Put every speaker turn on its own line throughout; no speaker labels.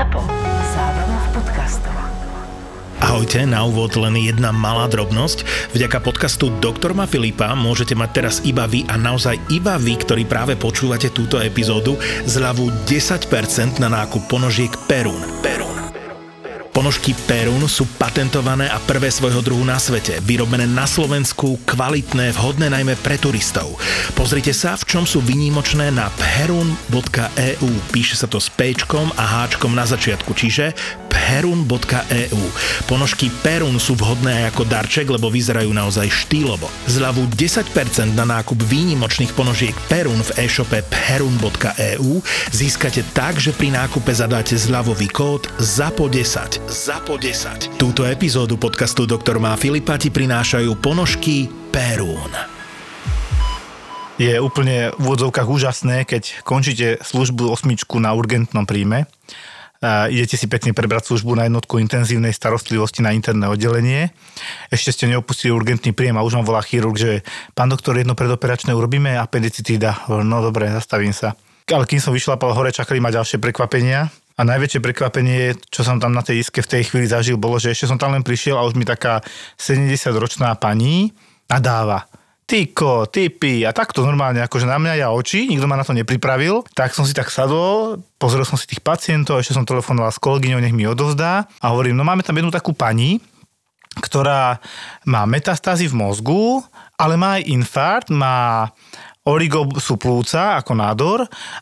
Zapo. Zábrná v podcastov.
Ahojte, na úvod len jedna malá drobnosť. Vďaka podcastu Doktor Ma Filipa môžete mať teraz iba vy a naozaj iba vy, ktorí práve počúvate túto epizódu, zľavu 10% na nákup ponožiek Perun. Perun. Ponožky Perun sú patentované a prvé svojho druhu na svete, vyrobené na Slovensku, kvalitné, vhodné najmä pre turistov. Pozrite sa, v čom sú výnimočné na perun.eu. Píše sa to s Pčkom a Háčkom na začiatku, čiže perun.eu. Ponožky Perun sú vhodné aj ako darček, lebo vyzerajú naozaj štýlovo. Zľavu 10% na nákup výnimočných ponožiek Perun v e-shope perun.eu získate tak, že pri nákupe zadáte zľavový kód ZAPO10. ZAPO10. Túto epizódu podcastu Doktor Má Filipa ti prinášajú ponožky Perun.
je úplne v úžasné, keď končíte službu osmičku na urgentnom príjme, idete si pekne prebrať službu na jednotku intenzívnej starostlivosti na interné oddelenie. Ešte ste neopustili urgentný príjem a už vám volá chirurg, že pán doktor, jedno predoperačné urobíme, appendicitída. No dobre, zastavím sa. Ale kým som vyšlapal hore, čakali ma ďalšie prekvapenia. A najväčšie prekvapenie, čo som tam na tej iske v tej chvíli zažil, bolo, že ešte som tam len prišiel a už mi taká 70-ročná pani nadáva tyko, typy a takto normálne, akože na mňa ja oči, nikto ma na to nepripravil, tak som si tak sadol, pozrel som si tých pacientov, ešte som telefonoval s kolegyňou, nech mi odovzdá. A hovorím, no máme tam jednu takú pani, ktorá má metastázy v mozgu, ale má aj infarkt, má origo sú plúca ako nádor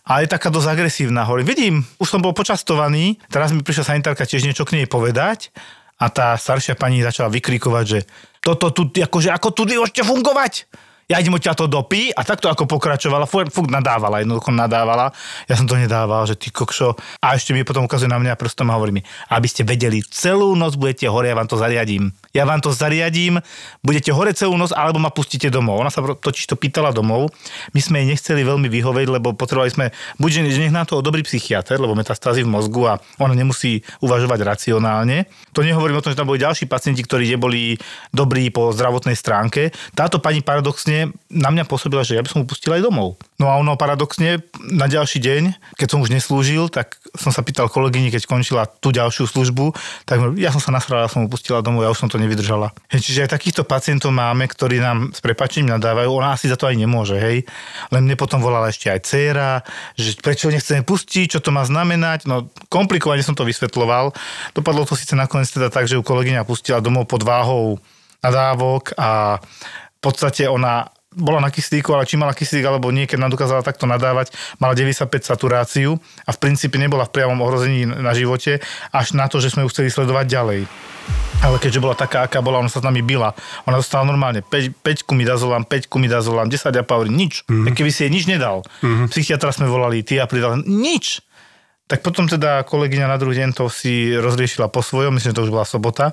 a je taká dosť agresívna. Hovorím, vidím, už som bol počastovaný, teraz mi prišla sanitárka tiež niečo k nej povedať a tá staršia pani začala vykrikovať, že toto tu, akože ako tu ešte fungovať? Ja idem odtiaľ to dopy a takto ako pokračovala, furt, nadávala, jednoducho nadávala. Ja som to nedával, že ty kokšo. A ešte mi potom ukazuje na mňa prstom a hovorí mi, aby ste vedeli, celú noc budete hore, ja vám to zariadím. Ja vám to zariadím, budete hore celú noc, alebo ma pustíte domov. Ona sa totiž to pýtala domov. My sme jej nechceli veľmi vyhovieť, lebo potrebovali sme, buď že nech nám to dobrý psychiatr, lebo metastázy v mozgu a ona nemusí uvažovať racionálne. To nehovorím o tom, že tam boli ďalší pacienti, ktorí neboli dobrí po zdravotnej stránke. Táto pani paradoxne na mňa pôsobila, že ja by som pustil aj domov. No a ono paradoxne na ďalší deň, keď som už neslúžil, tak som sa pýtal kolegyni, keď končila tú ďalšiu službu, tak ja som sa nasrala, som pustila domov, ja už som to nevydržala. Hej, čiže aj takýchto pacientov máme, ktorí nám s prepačením nadávajú, ona asi za to aj nemôže, hej. Len mne potom volala ešte aj dcéra, že prečo nechceme pustiť, čo to má znamenať. No komplikovane som to vysvetloval. Dopadlo to síce nakoniec teda tak, že ju kolegyňa pustila domov pod váhou nadávok a v podstate ona bola na kyslíku, ale či mala kyslík alebo nie, keď dokázala takto nadávať, mala 95 saturáciu a v princípe nebola v priamom ohrození na živote, až na to, že sme ju chceli sledovať ďalej. Ale keďže bola taká, aká bola, ona sa s nami byla. Ona dostala normálne 5, 5 midazolám, 5 midazolám, 10 apaury, nič. Mm-hmm. Keby si jej nič nedal. Mm-hmm. Psychiatra sme volali, ty a pridal, nič. Tak potom teda kolegyňa na druhý deň to si rozriešila po svojom, myslím, že to už bola sobota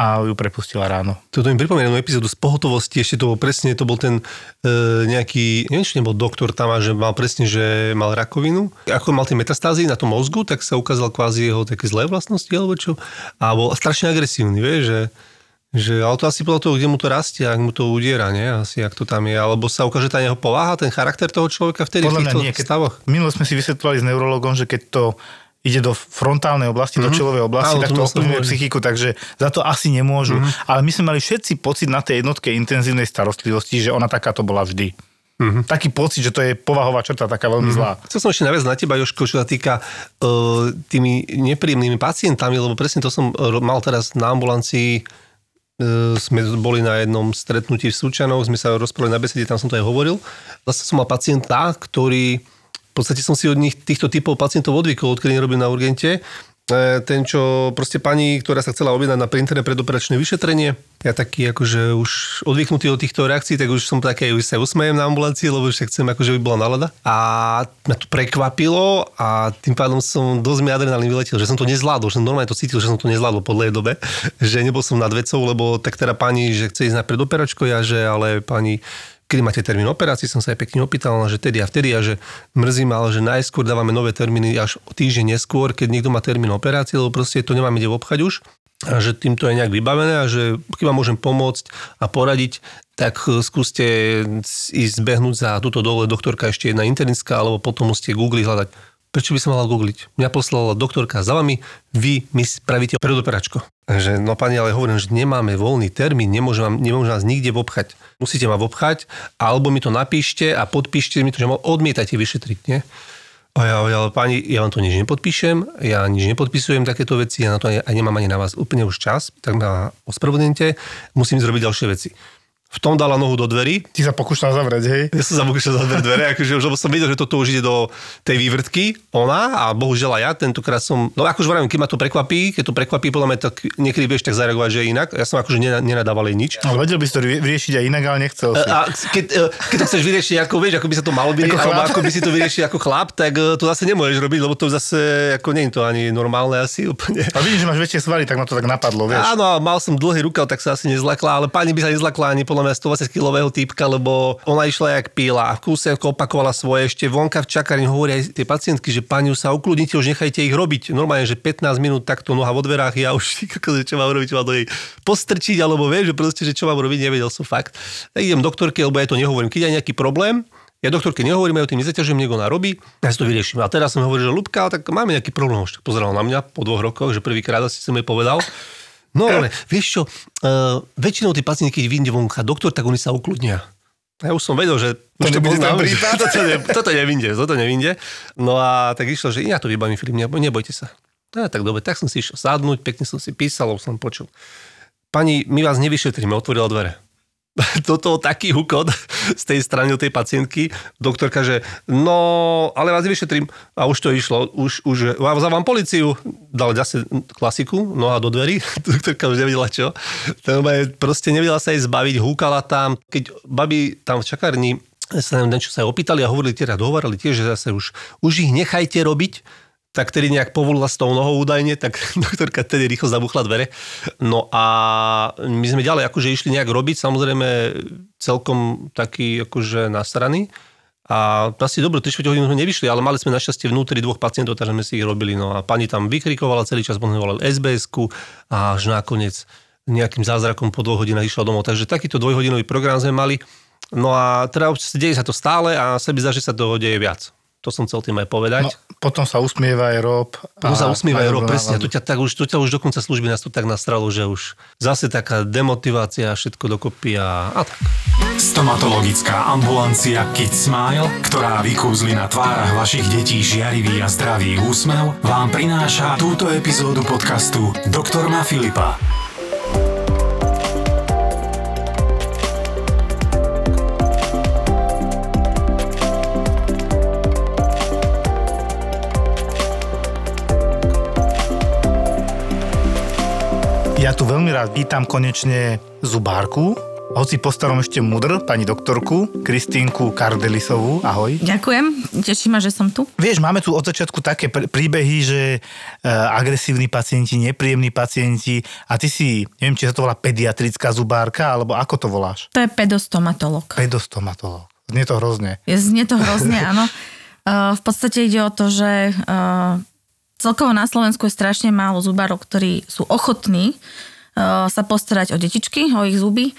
a ju prepustila ráno.
Toto mi pripomína jednu epizódu z pohotovosti, ešte to bol presne, to bol ten e, nejaký, neviem, či nebol doktor tam že mal presne, že mal rakovinu. Ako mal tie metastázy na tom mozgu, tak sa ukázal kvázi jeho také zlé vlastnosti alebo čo. A bol strašne agresívny, vieš, že že, ale to asi podľa toho, kde mu to rastie, ak mu to udiera, nie? Asi, ak to tam je. Alebo sa ukáže tá jeho povaha, ten charakter toho človeka vtedy
Podľa
v týchto
nie, keď,
stavoch.
Minule sme si vysvetlovali s neurologom, že keď to ide do frontálnej oblasti, mm-hmm. do čelovej oblasti,
Áno,
tak
to
ovplyvňuje psychiku, takže za to asi nemôžu. Mm-hmm. Ale my sme mali všetci pocit na tej jednotke intenzívnej starostlivosti, že ona takáto bola vždy. Mm-hmm. Taký pocit, že to je povahová črta taká veľmi mm-hmm. zlá.
Chcel som ešte naviac na teba, Joško, čo sa týka uh, tými nepríjemnými pacientami, lebo presne to som ro- mal teraz na ambulancii E, sme boli na jednom stretnutí v Súčanoch, sme sa rozprávali na besede, tam som to aj hovoril. Zase som mal pacienta, ktorý, v podstate som si od nich týchto typov pacientov odvykol, odkedy nerobil na urgente. Ten, čo proste pani, ktorá sa chcela objednať na printerné predoperačné vyšetrenie, ja taký akože už odvyknutý od týchto reakcií, tak už som také, už sa usmejem na ambulancii, lebo však chcem akože by bola nálada. A ma to prekvapilo a tým pádom som dosť mi adrenalín vyletel, že som to nezvládol, že som normálne to cítil, že som to nezvládol po dlhej dobe, že nebol som nad vecou, lebo tak teda pani, že chce ísť na predoperačko, ja, že ale pani kedy máte termín operácie, som sa aj pekne opýtal, že tedy a vtedy a že mrzí ma, ale že najskôr dávame nové termíny až o týždeň neskôr, keď niekto má termín operácie, lebo proste to nemáme kde obchať už. A že týmto je nejak vybavené a že keď vám môžem pomôcť a poradiť, tak eh, skúste ísť zbehnúť za túto dole doktorka ešte jedna internická, alebo potom musíte Google hľadať prečo by som mal googliť? Mňa poslala doktorka za vami, vy mi spravíte predoperačko. Že, no pani, ale hovorím, že nemáme voľný termín, nemôžem, vám, nemôžem vás nikde obchať. Musíte ma obchať, alebo mi to napíšte a podpíšte mi to, že ma odmietajte vyšetriť, nie? A ja, ale pani, ja vám to nič nepodpíšem, ja nič nepodpisujem takéto veci, ja na to aj, aj nemám ani na vás úplne už čas, tak ma ospravedlňte, musím zrobiť ďalšie veci v tom dala nohu do dverí.
Ty sa pokúšal zavrieť, hej?
Ja som sa pokúšal zavrieť dvere, akože už, lebo som videl, že toto už ide do tej vývrtky, ona a bohužiaľ aj ja tentokrát som, no akože vravím, keď ma to prekvapí, keď to prekvapí, podľa mňa tak niekedy vieš tak zareagovať, že inak. Ja som akože nenadával jej nič.
Ale vedel by si to vyriešiť aj inak, ale nechcel si.
A keď, e, keď to chceš vyriešiť, ako vieš, ako by sa to malo ako, alebo ako by si to vyriešiť ako chlap, tak e, to zase nemôžeš robiť, lebo to zase ako nie je to ani normálne asi úplne.
A vidíš, že máš väčšie svaly, tak ma to tak napadlo, vieš.
Áno, mal som dlhý rukav, tak sa asi nezlakla, ale pani by sa nezlakla ani podľa mňa 120 kg zaujímavého typka, lebo ona išla jak píla a v kúse opakovala svoje. Ešte vonka v čakarni hovoria aj tie pacientky, že pani sa ukludnite, už nechajte ich robiť. Normálne, že 15 minút takto noha vo dverách, ja už čo mám robiť, mám do nej postrčiť, alebo vieš, že proste, že čo mám robiť, nevedel som fakt. Tak idem doktorke, lebo ja to nehovorím. Keď je nejaký problém, ja doktorke nehovorím, ja o tým nezaťažujem, niekto narobí, ja si to vyrieším. A teraz som hovoril, že Lubka, tak máme nejaký problém. Už pozeral na mňa po dvoch rokoch, že prvýkrát asi som jej povedal. No ale vieš čo, uh, väčšinou tí pacienti, keď vyjde vonka doktor, tak oni sa ukludnia. Ja už som vedel, že
to už to bol
ten prípad. Toto, ne, toto nevinde, toto nevinde. No a tak išlo, že ja to vybavím, Filip, nebojte sa. No, tak dobre, tak som si išiel sadnúť, pekne som si písal, som počul. Pani, my vás nevyšetríme, otvorila dvere. toto taký hukot z tej strany tej pacientky. Doktorka, že no, ale vás vyšetrím. A už to išlo. Už, už vám policiu. Dal zase klasiku, noha do dverí. Doktorka už nevedela čo. Proste nevedela sa jej zbaviť, húkala tam. Keď babi tam v čakárni sa neviem, čo sa opýtali a hovorili, teda dohovorili tiež, že zase už, už ich nechajte robiť, tak tedy nejak povolila s tou nohou údajne, tak doktorka tedy rýchlo zabuchla dvere. No a my sme ďalej akože išli nejak robiť, samozrejme celkom taký akože nasraný. A asi dobre, 3 hodiny sme nevyšli, ale mali sme našťastie vnútri dvoch pacientov, takže sme si ich robili. No a pani tam vykrikovala celý čas, potom volal sbs a až nakoniec nejakým zázrakom po dvoch hodinách išla domov. Takže takýto dvojhodinový program sme mali. No a teda deje sa to stále a sebi že sa toho deje viac. To som chcel tým aj povedať. No,
potom sa usmieva aj Rob.
Potom sa usmieva aj Rob, presne. To ťa, tak už, to ťa už dokonca služby nás to tak nastralo, že už zase taká demotivácia, všetko dokopy a, a tak.
Stomatologická ambulancia Kids Smile, ktorá vykúzli na tvárach vašich detí žiarivý a zdravý úsmev, vám prináša túto epizódu podcastu Doktor Filipa.
Ja tu veľmi rád vítam konečne zubárku, hoci po starom ešte mudr, pani doktorku, Kristínku Kardelisovú. Ahoj.
Ďakujem, teší ma, že som tu.
Vieš, máme tu od začiatku také pr- príbehy, že e, agresívni pacienti, nepríjemní pacienti a ty si, neviem, či sa to volá pediatrická zubárka, alebo ako to voláš?
To je pedostomatolog.
Pedostomatolog. Znie to hrozne.
Znie to hrozne, áno. E, v podstate ide o to, že e, celkovo na Slovensku je strašne málo zubárov, ktorí sú ochotní uh, sa postarať o detičky, o ich zuby.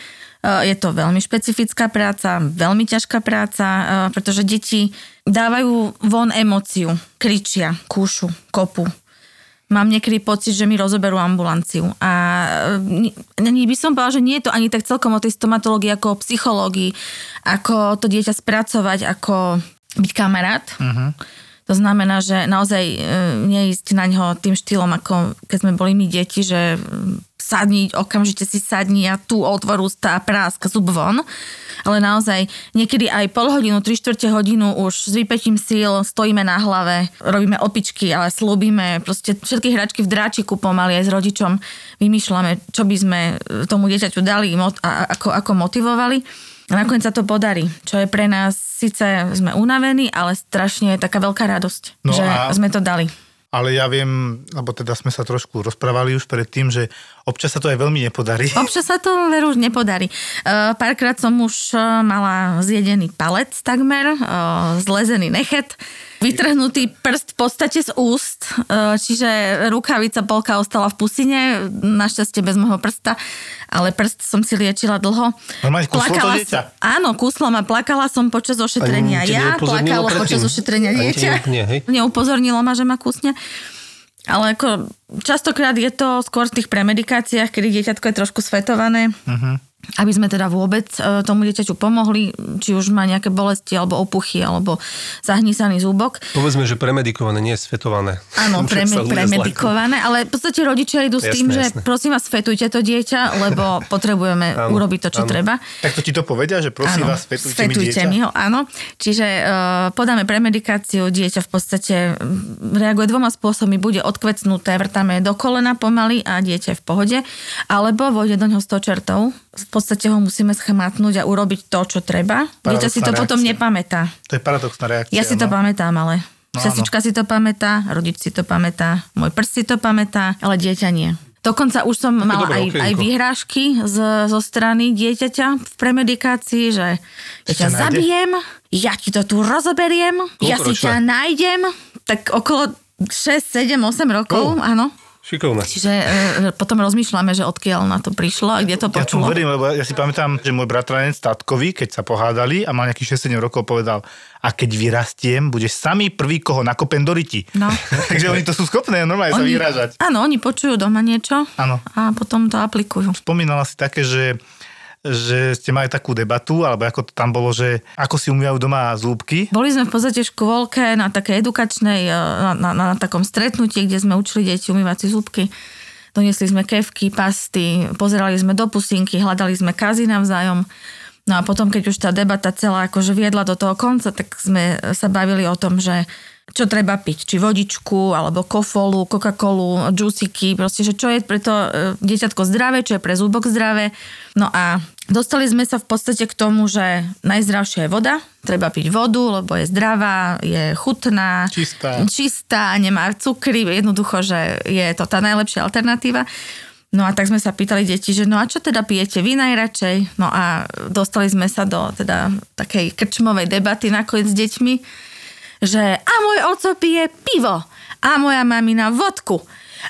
Uh, je to veľmi špecifická práca, veľmi ťažká práca, uh, pretože deti dávajú von emóciu, kričia, kúšu, kopu. Mám niekedy pocit, že mi rozoberú ambulanciu. A uh, by som povedala, že nie je to ani tak celkom o tej stomatológii, ako o psychológii, ako to dieťa spracovať, ako byť kamarát. Uh-huh to znamená, že naozaj e, neísť na ňo tým štýlom, ako keď sme boli my deti, že sadni, okamžite si sadni a tu otvorú stá prásk zub von. Ale naozaj niekedy aj pol hodinu, tri štvrte hodinu už s vypetím síl stojíme na hlave, robíme opičky, ale slúbime proste všetky hračky v dráčiku pomaly aj s rodičom vymýšľame, čo by sme tomu dieťaťu dali a ako, ako motivovali. A nakoniec sa to podarí, čo je pre nás, síce sme unavení, ale strašne je taká veľká radosť, no že a... sme to dali.
Ale ja viem, lebo teda sme sa trošku rozprávali už predtým, že občas sa to aj veľmi nepodarí.
Občas sa to veru už nepodarí. Uh, párkrát som už uh, mala zjedený palec takmer, uh, zlezený nechet. Vytrhnutý prst v podstate z úst, e, čiže rukavica polka ostala v pusine, našťastie bez môjho prsta, ale prst som si liečila dlho.
Normálne kúslo to dieťa?
som- Áno, kúslo ma, plakala som počas ošetrenia ja, plakalo
predtým?
počas ošetrenia dieťa.
nie, hej?
Neupozornilo ma, že ma kúsne. Ale ako častokrát je to skôr v tých premedikáciách, kedy dieťatko je trošku svetované. Uh-huh. Aby sme teda vôbec e, tomu dieťaťu pomohli, či už má nejaké bolesti, alebo opuchy, alebo zahnísaný zúbok.
Povedzme, že premedikované, nie svetované.
Áno,
Že
preme, premedikované, ale v podstate rodičia idú s
Jasné,
tým, že
jasné.
prosím vás, fetujte to dieťa, lebo potrebujeme
Áno,
urobiť to, čo
áno.
treba.
Tak to ti to povedia, že prosím vás, svetujte, mi dieťa.
mi ho, áno. Čiže uh, podáme premedikáciu, dieťa v podstate mm, reaguje dvoma spôsobmi. Bude odkvecnuté, vrtáme do kolena pomaly a dieťa je v pohode, alebo vojde do ňoho 100 čertov. Podstate ho musíme schamátnuť a urobiť to, čo treba. Dieťa si to
Paradoxná
potom
reakcia.
nepamätá.
To je paradoxná reakcia.
Ja si to
no.
pamätám, ale
No,
sestička si to pamätá, rodič si to pamätá, môj prst si to pamätá, ale dieťa nie. Dokonca už som mala
dobré
aj,
okienko.
aj vyhrážky z, zo strany dieťaťa v premedikácii, že ja ťa
nájde?
zabijem, ja ti to tu rozoberiem, ja si
Koľkoročné?
ťa nájdem. Tak okolo 6, 7, 8 rokov,
Oh.
áno.
Šikovné.
Čiže e, potom rozmýšľame, že odkiaľ na to prišlo a kde to
Ja tomu
počulo.
verím, lebo ja si pamätám, že môj bratranec tatkovi, keď sa pohádali a mal nejakých 6-7 rokov, povedal, a keď vyrastiem, budeš samý prvý, koho nakopem do ryti.
No.
Takže oni to sú schopné normálne sa vyrážať.
áno, oni počujú doma niečo
Áno.
a potom to aplikujú.
Spomínala si také, že že ste mali takú debatu, alebo ako to tam bolo, že ako si umývajú doma zúbky.
Boli sme v podstate v škôlke na také edukačnej, e, na, na, na takom stretnutí, kde sme učili deti umývať si zúbky. Doniesli sme kevky, pasty, pozerali sme do pusinky, hľadali sme kazy navzájom. No a potom, keď už tá debata celá akože viedla do toho konca, tak sme sa bavili o tom, že čo treba piť, či vodičku, alebo kofolu, Coca-Colu, džusiky, proste, že čo je pre to e, dieťatko zdravé, čo je pre zúbok zdravé. No a dostali sme sa v podstate k tomu, že najzdravšia je voda, treba piť vodu, lebo je zdravá, je chutná,
Čistá.
čistá, nemá cukry, jednoducho, že je to tá najlepšia alternatíva. No a tak sme sa pýtali deti, že no a čo teda pijete vy najradšej? No a dostali sme sa do teda takej krčmovej debaty nakoniec s deťmi, že a môj oco pije pivo a moja mamina vodku.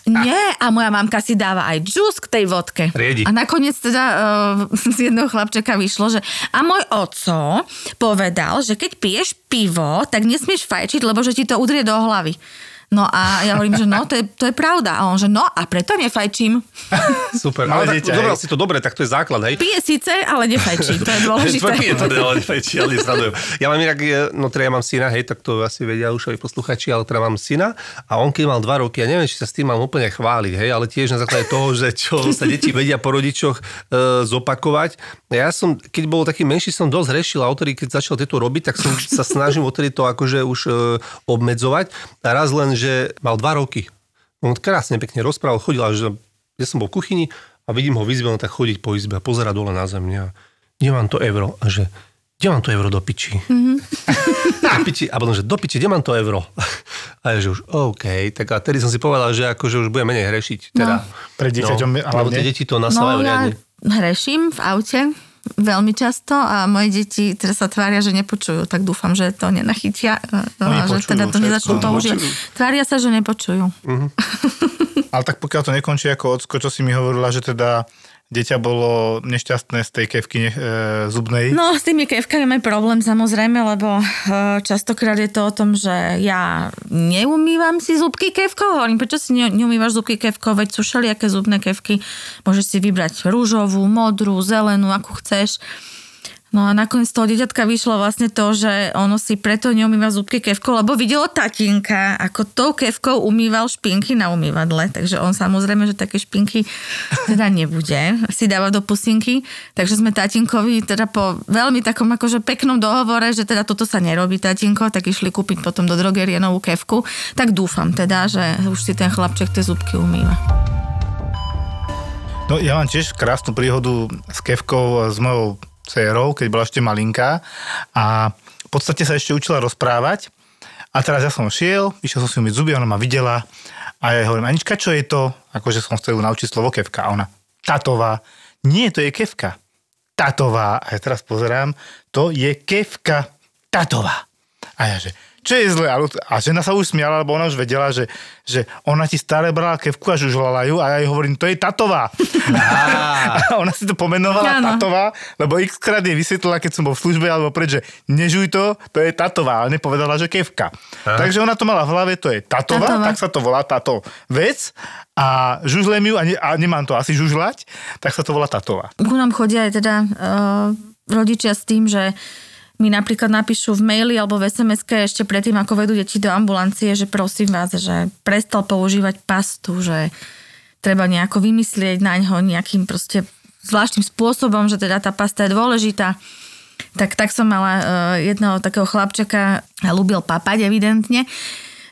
Nie, a moja mamka si dáva aj džús k tej vodke.
Riedi.
A nakoniec teda uh, z jedného chlapčeka vyšlo, že a môj oco povedal, že keď piješ pivo, tak nesmieš fajčiť, lebo že ti to udrie do hlavy. No a ja hovorím, že no, to je, to je pravda. A on, že no, a preto nefajčím.
Super. Ale tak,
dieťa,
zobral si to dobre, tak to je základ, hej?
Pije síce, ale nefajčí. To je dôležité.
Pije to, ale nefajčí, ale nesledujem. Ja mám inak, no teda ja mám syna, hej, tak to asi vedia už aj posluchači, ale teda mám syna a on keď mal dva roky, ja neviem, či sa s tým mám úplne chváliť, hej, ale tiež na základe toho, že čo sa deti vedia po rodičoch e, zopakovať. Ja som, keď bol taký menší, som dosť hrešil a odtedy, keď začal tieto robiť, tak som sa snažím odtedy to akože už e, obmedzovať. A raz len, že mal dva roky. On krásne pekne rozprával, chodil až, ja som bol v kuchyni a vidím ho vyzbeho tak chodiť po izbe a pozera dole na zem. Ja, kde mám to euro? A že, kde mám to euro do piči? Mm-hmm. do piči. A potom, že do piči, kde mám to euro? A ja, že už, OK, tak a tedy som si povedal, že akože už budem menej hrešiť. Teda.
Pre dieťaťom
no, lebo tie deti to nasávajú
No ja
riadne.
hreším v aute veľmi často a moje deti teraz sa tvária, že nepočujú, tak dúfam, že to nenachytia, no,
Oni
a že teda to
všetko.
nezačnú to užívať. Tvária sa, že nepočujú.
Ale tak pokiaľ to nekončí ako ocko, čo si mi hovorila, že teda dieťa bolo nešťastné z tej kevky e, zubnej.
No, s tými kevkami máme problém samozrejme, lebo e, častokrát je to o tom, že ja neumývam si zubky kevkou. Hovorím, prečo si ne, neumývaš zubky kevkou, veď sú všelijaké zubné kevky. Môžeš si vybrať rúžovú, modrú, zelenú, akú chceš. No a nakoniec z toho dieťatka vyšlo vlastne to, že ono si preto neumýva zubky kevkou, lebo videlo tatinka, ako tou kevkou umýval špinky na umývadle. Takže on samozrejme, že také špinky teda nebude si dávať do pusinky. Takže sme tatinkovi teda po veľmi takom akože peknom dohovore, že teda toto sa nerobí tatinko, tak išli kúpiť potom do drogerie novú kevku. Tak dúfam teda, že už si ten chlapček tie zubky umýva.
No ja mám tiež krásnu príhodu s kevkou s mojou dcerou, keď bola ešte malinká a v podstate sa ešte učila rozprávať a teraz ja som šiel, išiel som si umyť zuby, ona ma videla a ja hovorím, Anička, čo je to? Akože som chcel naučiť slovo kevka a ona, tatová. Nie, to je kevka. Tatová. A ja teraz pozerám, to je kevka. Tatová. A ja že, čo je zle? A- žena sa už smiala, lebo ona už vedela, že, že ona ti stále brala kevku a žužlala ju a ja jej hovorím, to je tatová. A ona si to pomenovala
Áno.
tatová, lebo x krát jej vysvetlila, keď som bol v službe alebo preč, že nežuj to, to je tatová, ale nepovedala, že kevka. Takže ona to mala v hlave, to je tatová,
Tatová.
tak sa to volá táto vec a žužlem ju a, ne, a nemám to asi žužlať, tak sa to volá tatová.
Ku nám chodia aj teda uh, rodičia s tým, že mi napríklad napíšu v maili alebo v sms ešte predtým, ako vedú deti do ambulancie, že prosím vás, že prestal používať pastu, že treba nejako vymyslieť na ňo nejakým proste zvláštnym spôsobom, že teda tá pasta je dôležitá. Tak, tak som mala uh, jedného takého chlapčeka, ľúbil papať evidentne.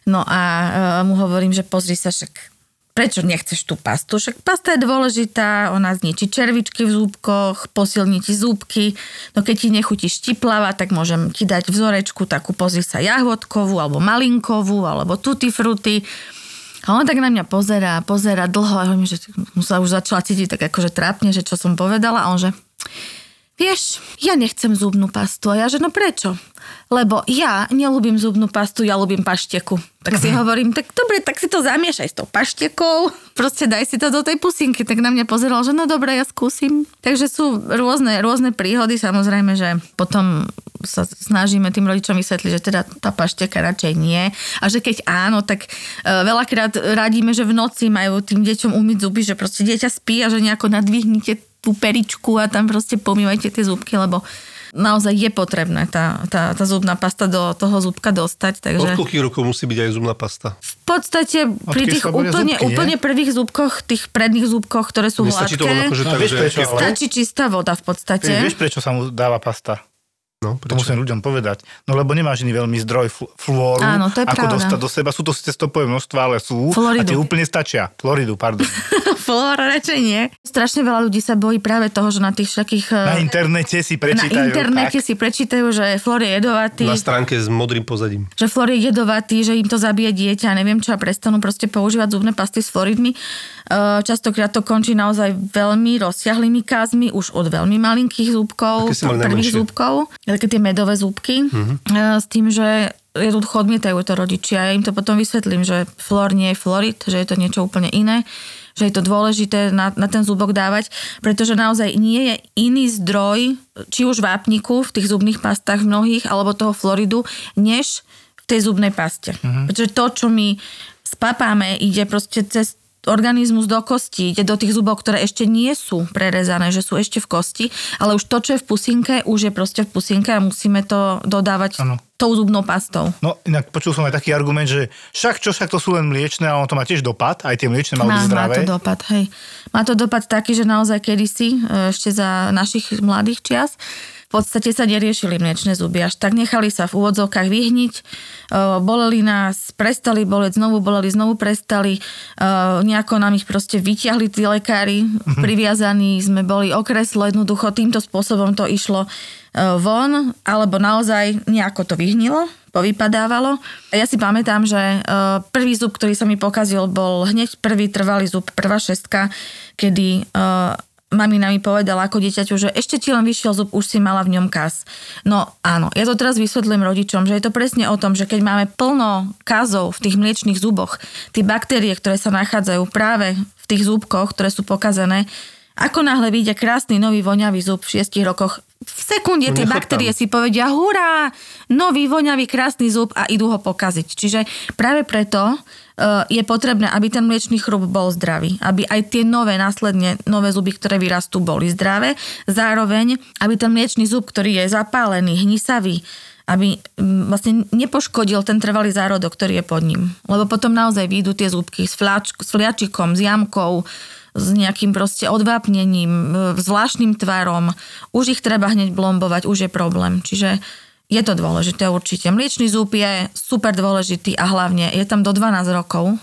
No a uh, mu hovorím, že pozri sa, však prečo nechceš tú pastu? Však pasta je dôležitá, ona zničí červičky v zúbkoch, posilní ti zúbky, no keď ti nechutí štiplava, tak môžem ti dať vzorečku takú, pozri sa, jahodkovú, alebo malinkovú, alebo tutti frutti. A on tak na mňa pozerá, pozerá dlho a hovorím, že mu sa už začala cítiť tak akože trápne, že čo som povedala a on že vieš, ja nechcem zubnú pastu. A ja, že no prečo? Lebo ja nelúbim zubnú pastu, ja ľúbim pašteku. Tak si hovorím, tak dobre, tak si to zamiešaj s tou paštekou, proste daj si to do tej pusinky. Tak na mňa pozeral, že no dobre, ja skúsim. Takže sú rôzne, rôzne príhody, samozrejme, že potom sa snažíme tým rodičom vysvetliť, že teda tá pašteka radšej nie. A že keď áno, tak e, veľakrát radíme, že v noci majú tým deťom umyť zuby, že proste dieťa spí a že nejako nadvihnite tú peričku a tam proste pomývajte tie zúbky, lebo naozaj je potrebné tá, tá, tá zubná pasta do toho zúbka dostať.
Od
Takže
koľkých rokov musí byť aj zubná pasta?
v podstate pri tých úplne,
zúbky,
úplne prvých zúbkoch, tých predných zúbkoch, ktoré sú
Nestačí to len
hladké,
akože
No,
tak,
vieš
že...
prečo,
stačí čistá voda v podstate.
Ty vieš, prečo sa mu dáva pasta?
No,
To
prečo?
musím ľuďom povedať. No lebo nemáš iný veľmi zdroj fl- fluoru,
Áno, to je
ako
pravda.
dostať do seba. Sú to síce stopové množstva, ale sú.
Floridu.
A tie úplne stačia. Floridu, pardon.
Flóra radšej nie. Strašne veľa ľudí sa bojí práve toho, že na tých všetkých...
Na
eh,
internete si
na
prečítajú.
internete
tak.
si prečítajú, že flór je jedovatý,
Na stránke s modrým pozadím.
že flór je jedovatý, že im to zabije dieťa, neviem čo a prestanú proste používať zubné pasty s floridmi. Eh, Častokrát to končí naozaj veľmi rozsiahlými kázmi, už od veľmi malinkých zúbkov, prvých zúbkov, také tie medové zúbky, eh, s tým, že jednoducho odmietajú to rodičia. Ja im to potom vysvetlím, že flór nie je florid, že je to niečo úplne iné, že je to dôležité na, na ten zúbok dávať, pretože naozaj nie je iný zdroj, či už vápniku v tých zubných pastách mnohých, alebo toho floridu, než v tej zubnej paste. Pretože to, čo my spapáme, ide proste cez organizmus do kosti, ide do tých zubov, ktoré ešte nie sú prerezané, že sú ešte v kosti, ale už to, čo je v pusinke, už je proste v pusinke a musíme to dodávať
Áno.
tou zubnou pastou.
No inak počul som aj taký argument, že však čo, však to sú len mliečne, ale ono to má tiež dopad, aj tie mliečne majú byť
Má, má
zdravé.
to dopad, hej. Má to dopad taký, že naozaj kedysi, e, ešte za našich mladých čias, podstate sa neriešili mliečne zuby, až tak nechali sa v úvodzovkách vyhniť, e, boleli nás, prestali boleť, znovu boleli, znovu prestali, e, nejako nám ich proste vyťahli tí lekári, priviazaní sme boli okreslo, jednoducho týmto spôsobom to išlo e, von, alebo naozaj nejako to vyhnilo, povypadávalo. A ja si pamätám, že prvý zub, ktorý sa mi pokazil, bol hneď prvý trvalý zub, prvá šestka, kedy mamina mi povedala ako dieťaťu, že ešte ti len vyšiel zub, už si mala v ňom kas. No áno, ja to teraz vysvetlím rodičom, že je to presne o tom, že keď máme plno kazov v tých mliečných zuboch, tie baktérie, ktoré sa nachádzajú práve v tých zúbkoch, ktoré sú pokazené, ako náhle vyjde krásny nový voňavý zub v 6 rokoch, v sekunde tie baktérie si povedia hurá, nový voňavý krásny zub a idú ho pokaziť. Čiže práve preto uh, je potrebné, aby ten mliečný chrub bol zdravý, aby aj tie nové, následne nové zuby, ktoré vyrastú, boli zdravé. Zároveň, aby ten mliečný zub, ktorý je zapálený, hnisavý, aby mm, vlastne nepoškodil ten trvalý zárodok, ktorý je pod ním. Lebo potom naozaj výjdu tie zúbky s, fľač, s fliačikom, s jamkou, s nejakým proste odvápnením, e, zvláštnym tvarom. Už ich treba hneď blombovať, už je problém. Čiže je to dôležité určite. Mliečný zub je super dôležitý a hlavne je tam do 12 rokov,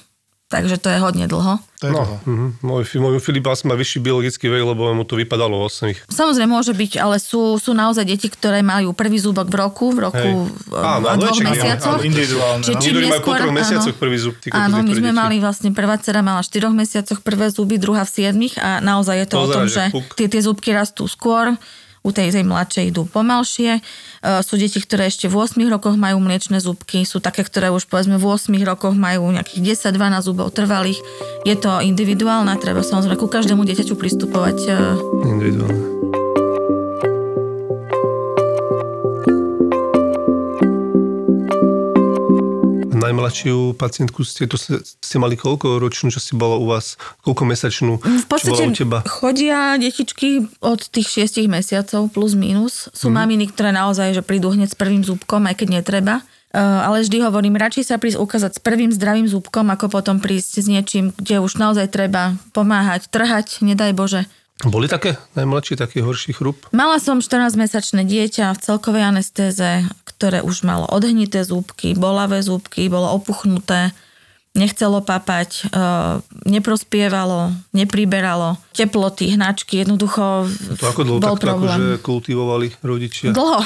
takže to je hodne dlho.
To je
No,
dlho.
mhm. môj, môj Filip asi má vyšší biologický vek, lebo mu to vypadalo 8.
Samozrejme môže byť, ale sú, sú naozaj deti, ktoré majú prvý zúbok v roku, v roku v-
Áno,
a
áno,
dvoch mesiacoch.
áno, individuálne,
Čiže
majú po troch mesiacoch prvý kokos,
Áno, my sme
deti.
mali vlastne, prvá dcera mala v 4 mesiacoch prvé zuby, druhá v 7 a naozaj je to o tom,
že
tie, tie zúbky rastú skôr, u tej, tej mladšej idú pomalšie. E, sú deti, ktoré ešte v 8 rokoch majú mliečne zúbky, sú také, ktoré už povedzme v 8 rokoch majú nejakých 10-12 zubov trvalých. Je to individuálne, treba samozrejme ku každému dieťaťu pristupovať e,
Individuálne. Najmladšiu pacientku ste, to ste, ste mali koľko ročnú, čo si bola u vás? Koľko mesačnú?
V podstate
čo u teba?
chodia detičky od tých 6 mesiacov plus minus. Sú mm. maminy, ktoré naozaj že prídu hneď s prvým zúbkom, aj keď netreba. Uh, ale vždy hovorím, radšej sa prísť ukázať s prvým zdravým zúbkom, ako potom prísť s niečím, kde už naozaj treba pomáhať, trhať, nedaj Bože.
Boli také najmladší, taký horší chrup?
Mala som 14-mesačné dieťa v celkovej anestéze, ktoré už malo odhnité zúbky, bolavé zúbky, bolo opuchnuté, nechcelo papať, e, neprospievalo, nepriberalo, teploty, hnačky, jednoducho
To ako dlho
bol
takto
problém.
akože kultivovali rodičia?
Dlho.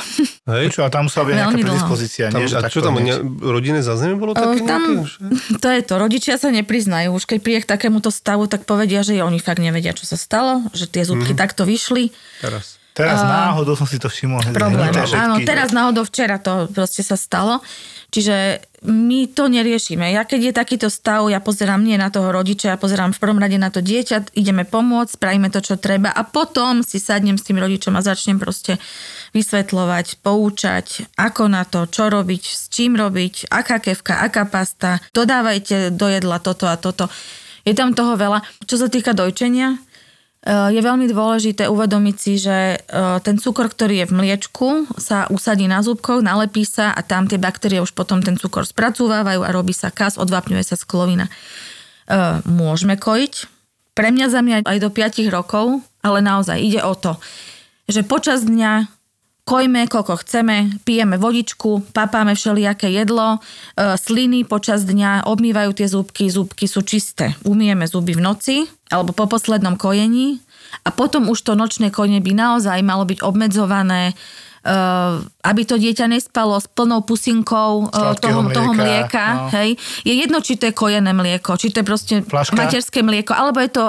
Hej?
Čo, a tam musela byť nejaká predispozícia,
Tam,
nie? Že
a čo tam, ne, rodinné zázemie bolo také
tam,
nejaké? Že?
to je to, rodičia sa nepriznajú. Už keď príde k takémuto stavu, tak povedia, že oni fakt nevedia, čo sa stalo, že tie zúbky
Mhm.
takto vyšli.
Teraz
Teraz.
náhodou som si to všimol.
problém. Áno, teraz náhodou včera to proste sa stalo. Čiže my to neriešime. Ja keď je takýto stav, ja pozerám nie na toho rodiča, ja pozerám v prvom rade na to dieťa, ideme pomôcť, spravíme to, čo treba a potom si sadnem s tým rodičom a začnem proste vysvetľovať, poučať, ako na to, čo robiť, s čím robiť, aká kevka, aká pasta, dodávajte do jedla toto a toto. Je tam toho veľa. Čo sa týka dojčenia, je veľmi dôležité uvedomiť si, že e, ten cukor, ktorý je v mliečku, sa usadí na zúbkoch, nalepí sa a tam tie baktérie už potom ten cukor spracúvajú a robí sa kas, odvápňuje sa sklovina. E, Môžeme kojiť. Pre mňa za mňa aj do 5 rokov, ale naozaj ide o to, že počas dňa kojme, koľko chceme, pijeme vodičku, papáme všelijaké jedlo, e, sliny počas dňa, obmývajú tie zúbky, zúbky sú čisté. Umieme zuby v noci alebo po poslednom kojení a potom už to nočné kojenie by naozaj malo byť obmedzované, e, aby to dieťa nespalo s plnou pusinkou
Sladkého
toho, toho
mlieka,
mlieka.
no.
Hej. Je jedno, či to je kojené mlieko, či to je proste
Flaška?
materské mlieko, alebo je to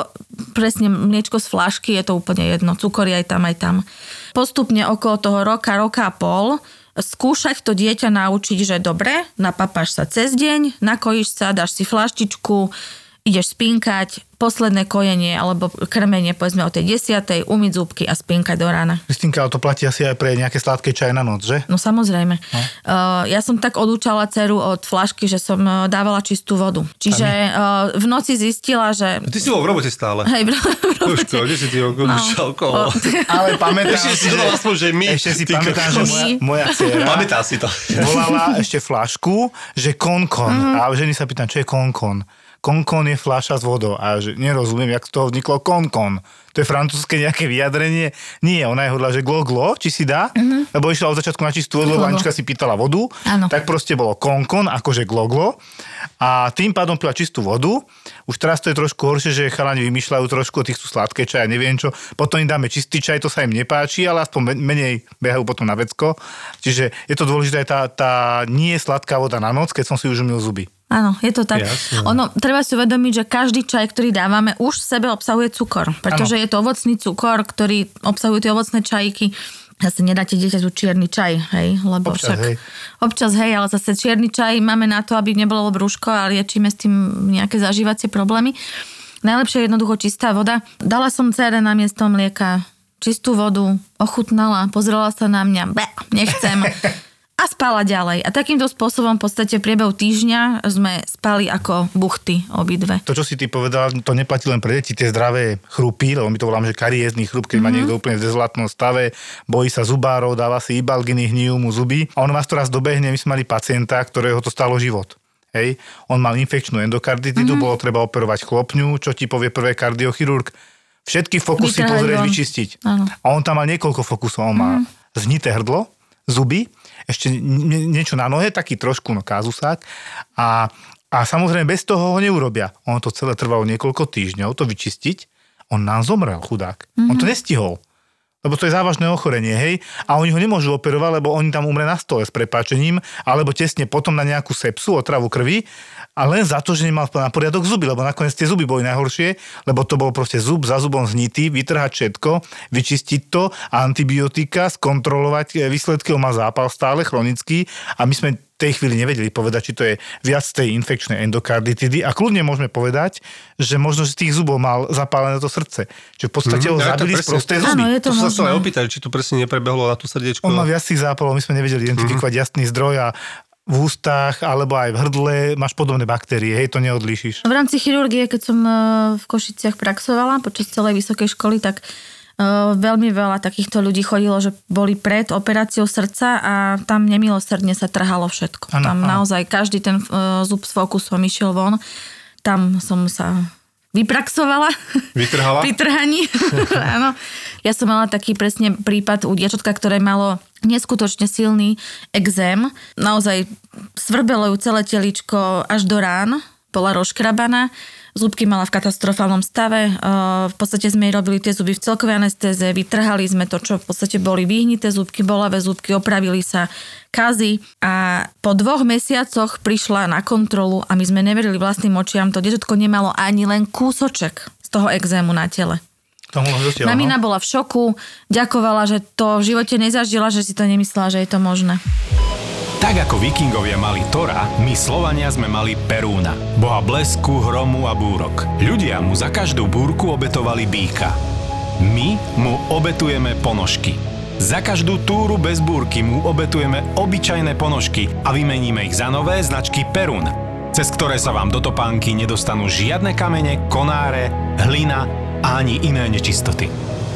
presne mliečko z flašky, je to úplne jedno. Cukor je aj tam, aj tam. Postupne okolo toho roka, roka a pol skúšať to dieťa naučiť, že dobre, napapáš sa cez deň, nakojíš sa, dáš si flaštičku, ideš spinkať, posledné kojenie alebo krmenie povedzme o tej desiatej, umyť zúbky a spinkať do rána.
Kristínka, ale to platí asi aj pre nejaké sladké čaj na noc, že?
No samozrejme. No. Uh, ja som tak odúčala dceru od flašky, že som uh, dávala čistú vodu. Čiže uh, v noci zistila, že...
Ty si bol v robote stále.
Hej, v, robote.
Počko, kde si ty odúčal
O,
koho?
Ale pamätám
Ešte si
že-
to aspoň, že my.
Ešte si pamätám, že moja, moja dcera
Pamätá si to.
volala ešte flašku, že konkon.
Mhm.
A ženy sa pýtam, čo je konkon? Konkon je fľaša s vodou. A že nerozumiem, jak z toho vzniklo konkon. To je francúzske nejaké vyjadrenie. Nie, ona je hodla, že glo glo, či si dá, lebo išla od začiatku na čistú vodu, lebo. Anička si pýtala vodu,
Áno.
tak proste bolo konkon, akože glo glo. A tým pádom pila čistú vodu. Už teraz to je trošku horšie, že chalani vymýšľajú trošku, tých sú sladké čaje, neviem čo. Potom im dáme čistý čaj, to sa im nepáči, ale aspoň men- menej behajú potom na vecko. Čiže je to dôležité tá, tá nie sladká voda na noc, keď som si už umil zuby.
Áno, je to tak.
Jasné.
Ono, treba si uvedomiť, že každý čaj, ktorý dávame, už v sebe obsahuje cukor. Pretože je to ovocný cukor, ktorý obsahuje tie ovocné čajky. Zase nedáte dieťaťu čierny čaj, hej? Lebo
Občas,
však,
hej.
Občas, hej, ale zase čierny čaj máme na to, aby nebolo brúško a liečíme s tým nejaké zažívacie problémy. Najlepšie je jednoducho čistá voda. Dala som cére na miesto mlieka čistú vodu, ochutnala, pozrela sa na mňa, be, nechcem. A spala ďalej. A takýmto spôsobom v podstate v priebehu týždňa sme spali ako buchty obidve.
To, čo si ty povedal, to neplatí len pre deti, tie zdravé chrupy, lebo my to voláme, že kariézny chrup, keď má niekto úplne v dezolátnom stave, bojí sa zubárov, dáva si ibalginy, hnijú mu zuby. A on vás to raz dobehne, my sme mali pacienta, ktorého to stalo život. Hej. On mal infekčnú endokarditidu, bolo treba operovať chlopňu, čo ti povie prvé kardiochirurg. Všetky fokusy pozrieť, vyčistiť.
Áno.
A on tam mal niekoľko fokusov. On má znité hrdlo, zuby, ešte nie- niečo na nohe, taký trošku no, kázusák. A, a samozrejme bez toho ho neurobia. Ono to celé trvalo niekoľko týždňov to vyčistiť. On nám zomrel, chudák. On to nestihol. Lebo to je závažné ochorenie, hej, a oni ho nemôžu operovať, lebo oni tam umre na stole s prepáčením, alebo tesne potom na nejakú sepsu, otravu krvi, a len za to, že nemal na poriadok zuby, lebo nakoniec tie zuby boli najhoršie, lebo to bol proste zub za zubom znitý, vytrhať všetko, vyčistiť to, antibiotika, skontrolovať e, výsledky, on má zápal stále chronický a my sme tej chvíli nevedeli povedať, či to je viac tej infekčnej endokarditidy a kľudne môžeme povedať, že možno z tých zubov mal zapálené to srdce. Čiže v podstate ho
Mhm, ja to
zabili z prosté zuby.
Áno, je to
To, sa chcel aj opýtať, či to presne neprebehlo na tú srdiečko.
On má viac tých zápalov, my sme nevedeli identifikovať
Mhm.
jasný zdroj a v ústach alebo aj v hrdle máš podobné baktérie, hej, to neodlíšiš.
V rámci chirurgie, keď som e, v Košiciach praxovala počas celej vysokej školy, tak veľmi veľa takýchto ľudí chodilo, že boli pred operáciou srdca a tam nemilosrdne sa trhalo všetko.
Áno,
tam
áno.
naozaj každý ten e, zub s fokusom išiel von. Tam som sa vypraxovala.
Vytrhala?
Pri trhaní. Áno. Ja som mala taký presne prípad u diačatka, ktoré malo neskutočne silný exém. Naozaj svrbelo ju celé teličko až do rán. Bola rozškrabaná. Zubky mala v katastrofálnom stave. E, V podstate sme jej robili tie zuby v celkovej anestéze. Vytrhali sme to, čo v podstate boli vyhnité zubky, bolavé zubky, opravili sa kazy. A po dvoch mesiacoch prišla na kontrolu a my sme neverili vlastným očiam. To dieťatko nemalo ani len kúsoček z toho exému na tele.
Zatiaľ, no.
Mamina bola v šoku, ďakovala, že to v živote nezažila, že si to nemyslela, že je to možné.
Tak ako vikingovia mali Tora, my Slovania sme mali Perúna. Boha blesku, hromu a búrok. Ľudia mu za každú búrku obetovali býka. My mu obetujeme ponožky. Za každú túru bez búrky mu obetujeme obyčajné ponožky a vymeníme ich za nové značky Perún, cez ktoré sa vám do topánky nedostanú žiadne kamene, konáre, hlina a ani iné nečistoty.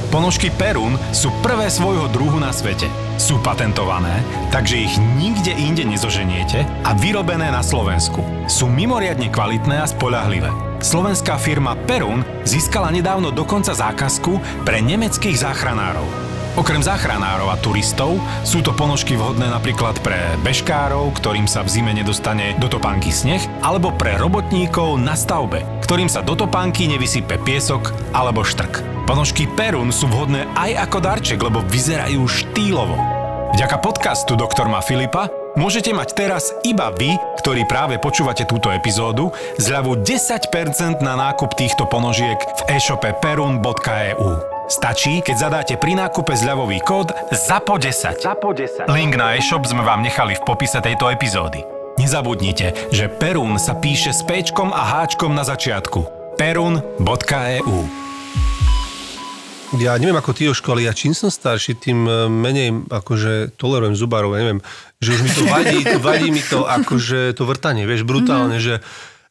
Ponožky Perún sú prvé svojho druhu na svete. Sú patentované, takže ich nikde inde nezoženiete a vyrobené na Slovensku. Sú mimoriadne kvalitné a spoľahlivé. Slovenská firma Perún získala nedávno dokonca zákazku pre nemeckých záchranárov. Okrem záchranárov a turistov sú to ponožky vhodné napríklad pre bežkárov, ktorým sa v zime nedostane do topánky sneh, alebo pre robotníkov na stavbe, ktorým sa do topánky nevysype piesok alebo štrk. Ponožky Perun sú vhodné aj ako darček, lebo vyzerajú štýlovo. Vďaka podcastu Doktor Ma Filipa môžete mať teraz iba vy, ktorí práve počúvate túto epizódu, zľavu 10% na nákup týchto ponožiek v e-shope perun.eu. Stačí, keď zadáte pri nákupe zľavový kód ZAPO10. ZAPO10. Link na e-shop sme vám nechali v popise tejto epizódy. Nezabudnite, že Perun sa píše s Pčkom a Háčkom na začiatku. perun.eu
Ja neviem ako ty, Jožko, ale ja čím som starší, tým e, menej akože tolerujem zubárov, ja neviem, že už mi to vadí, vadí mi to akože to vrtanie, vieš, brutálne, že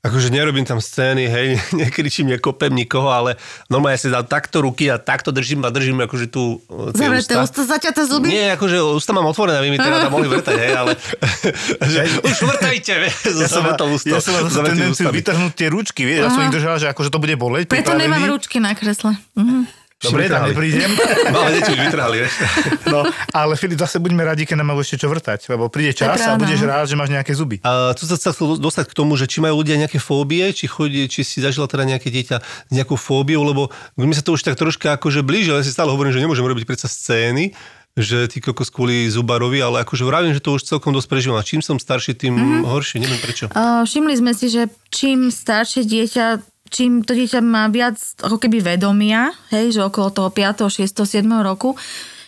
akože nerobím tam scény, hej, nekričím, nekopem nikoho, ale normálne ja si dám takto ruky a takto držím a držím akože tu e, tie
Zavreté ústa, zaťaté zuby.
Nie, akože ústa mám otvorené, aby mi teda tam mohli vrtať, hej, ale že už vrtajte, vieš,
Ja som,
to ústo.
ja som mal tendenciu vytrhnúť tie ručky, vieš, ja som ich držal, že akože to bude boleť.
Preto nemám ručky na kresle. Mhm.
Dobre, tam neprídem.
Malé deti už vytrhali, vieš.
No, ale Filip, zase budeme radi, keď nám majú ešte čo vrtať, lebo príde čas a budeš rád, že máš nejaké zuby.
A tu sa sa chcel dostať k tomu, že či majú ľudia nejaké fóbie, či chodí, či si zažila teda nejaké dieťa s nejakou fóbiou, lebo mi sa to už tak troška akože blíži, ale ja si stále hovorím, že nemôžem robiť predsa scény, že ty kokos kvôli zubarovi, ale akože vravím, že to už celkom dosť prežívam. A čím som starší, tým mm-hmm. horšie, neviem prečo.
Uh, všimli sme si, že čím staršie dieťa, čím to dieťa má viac ako keby vedomia, hej, že okolo toho 5., 6., 7. roku,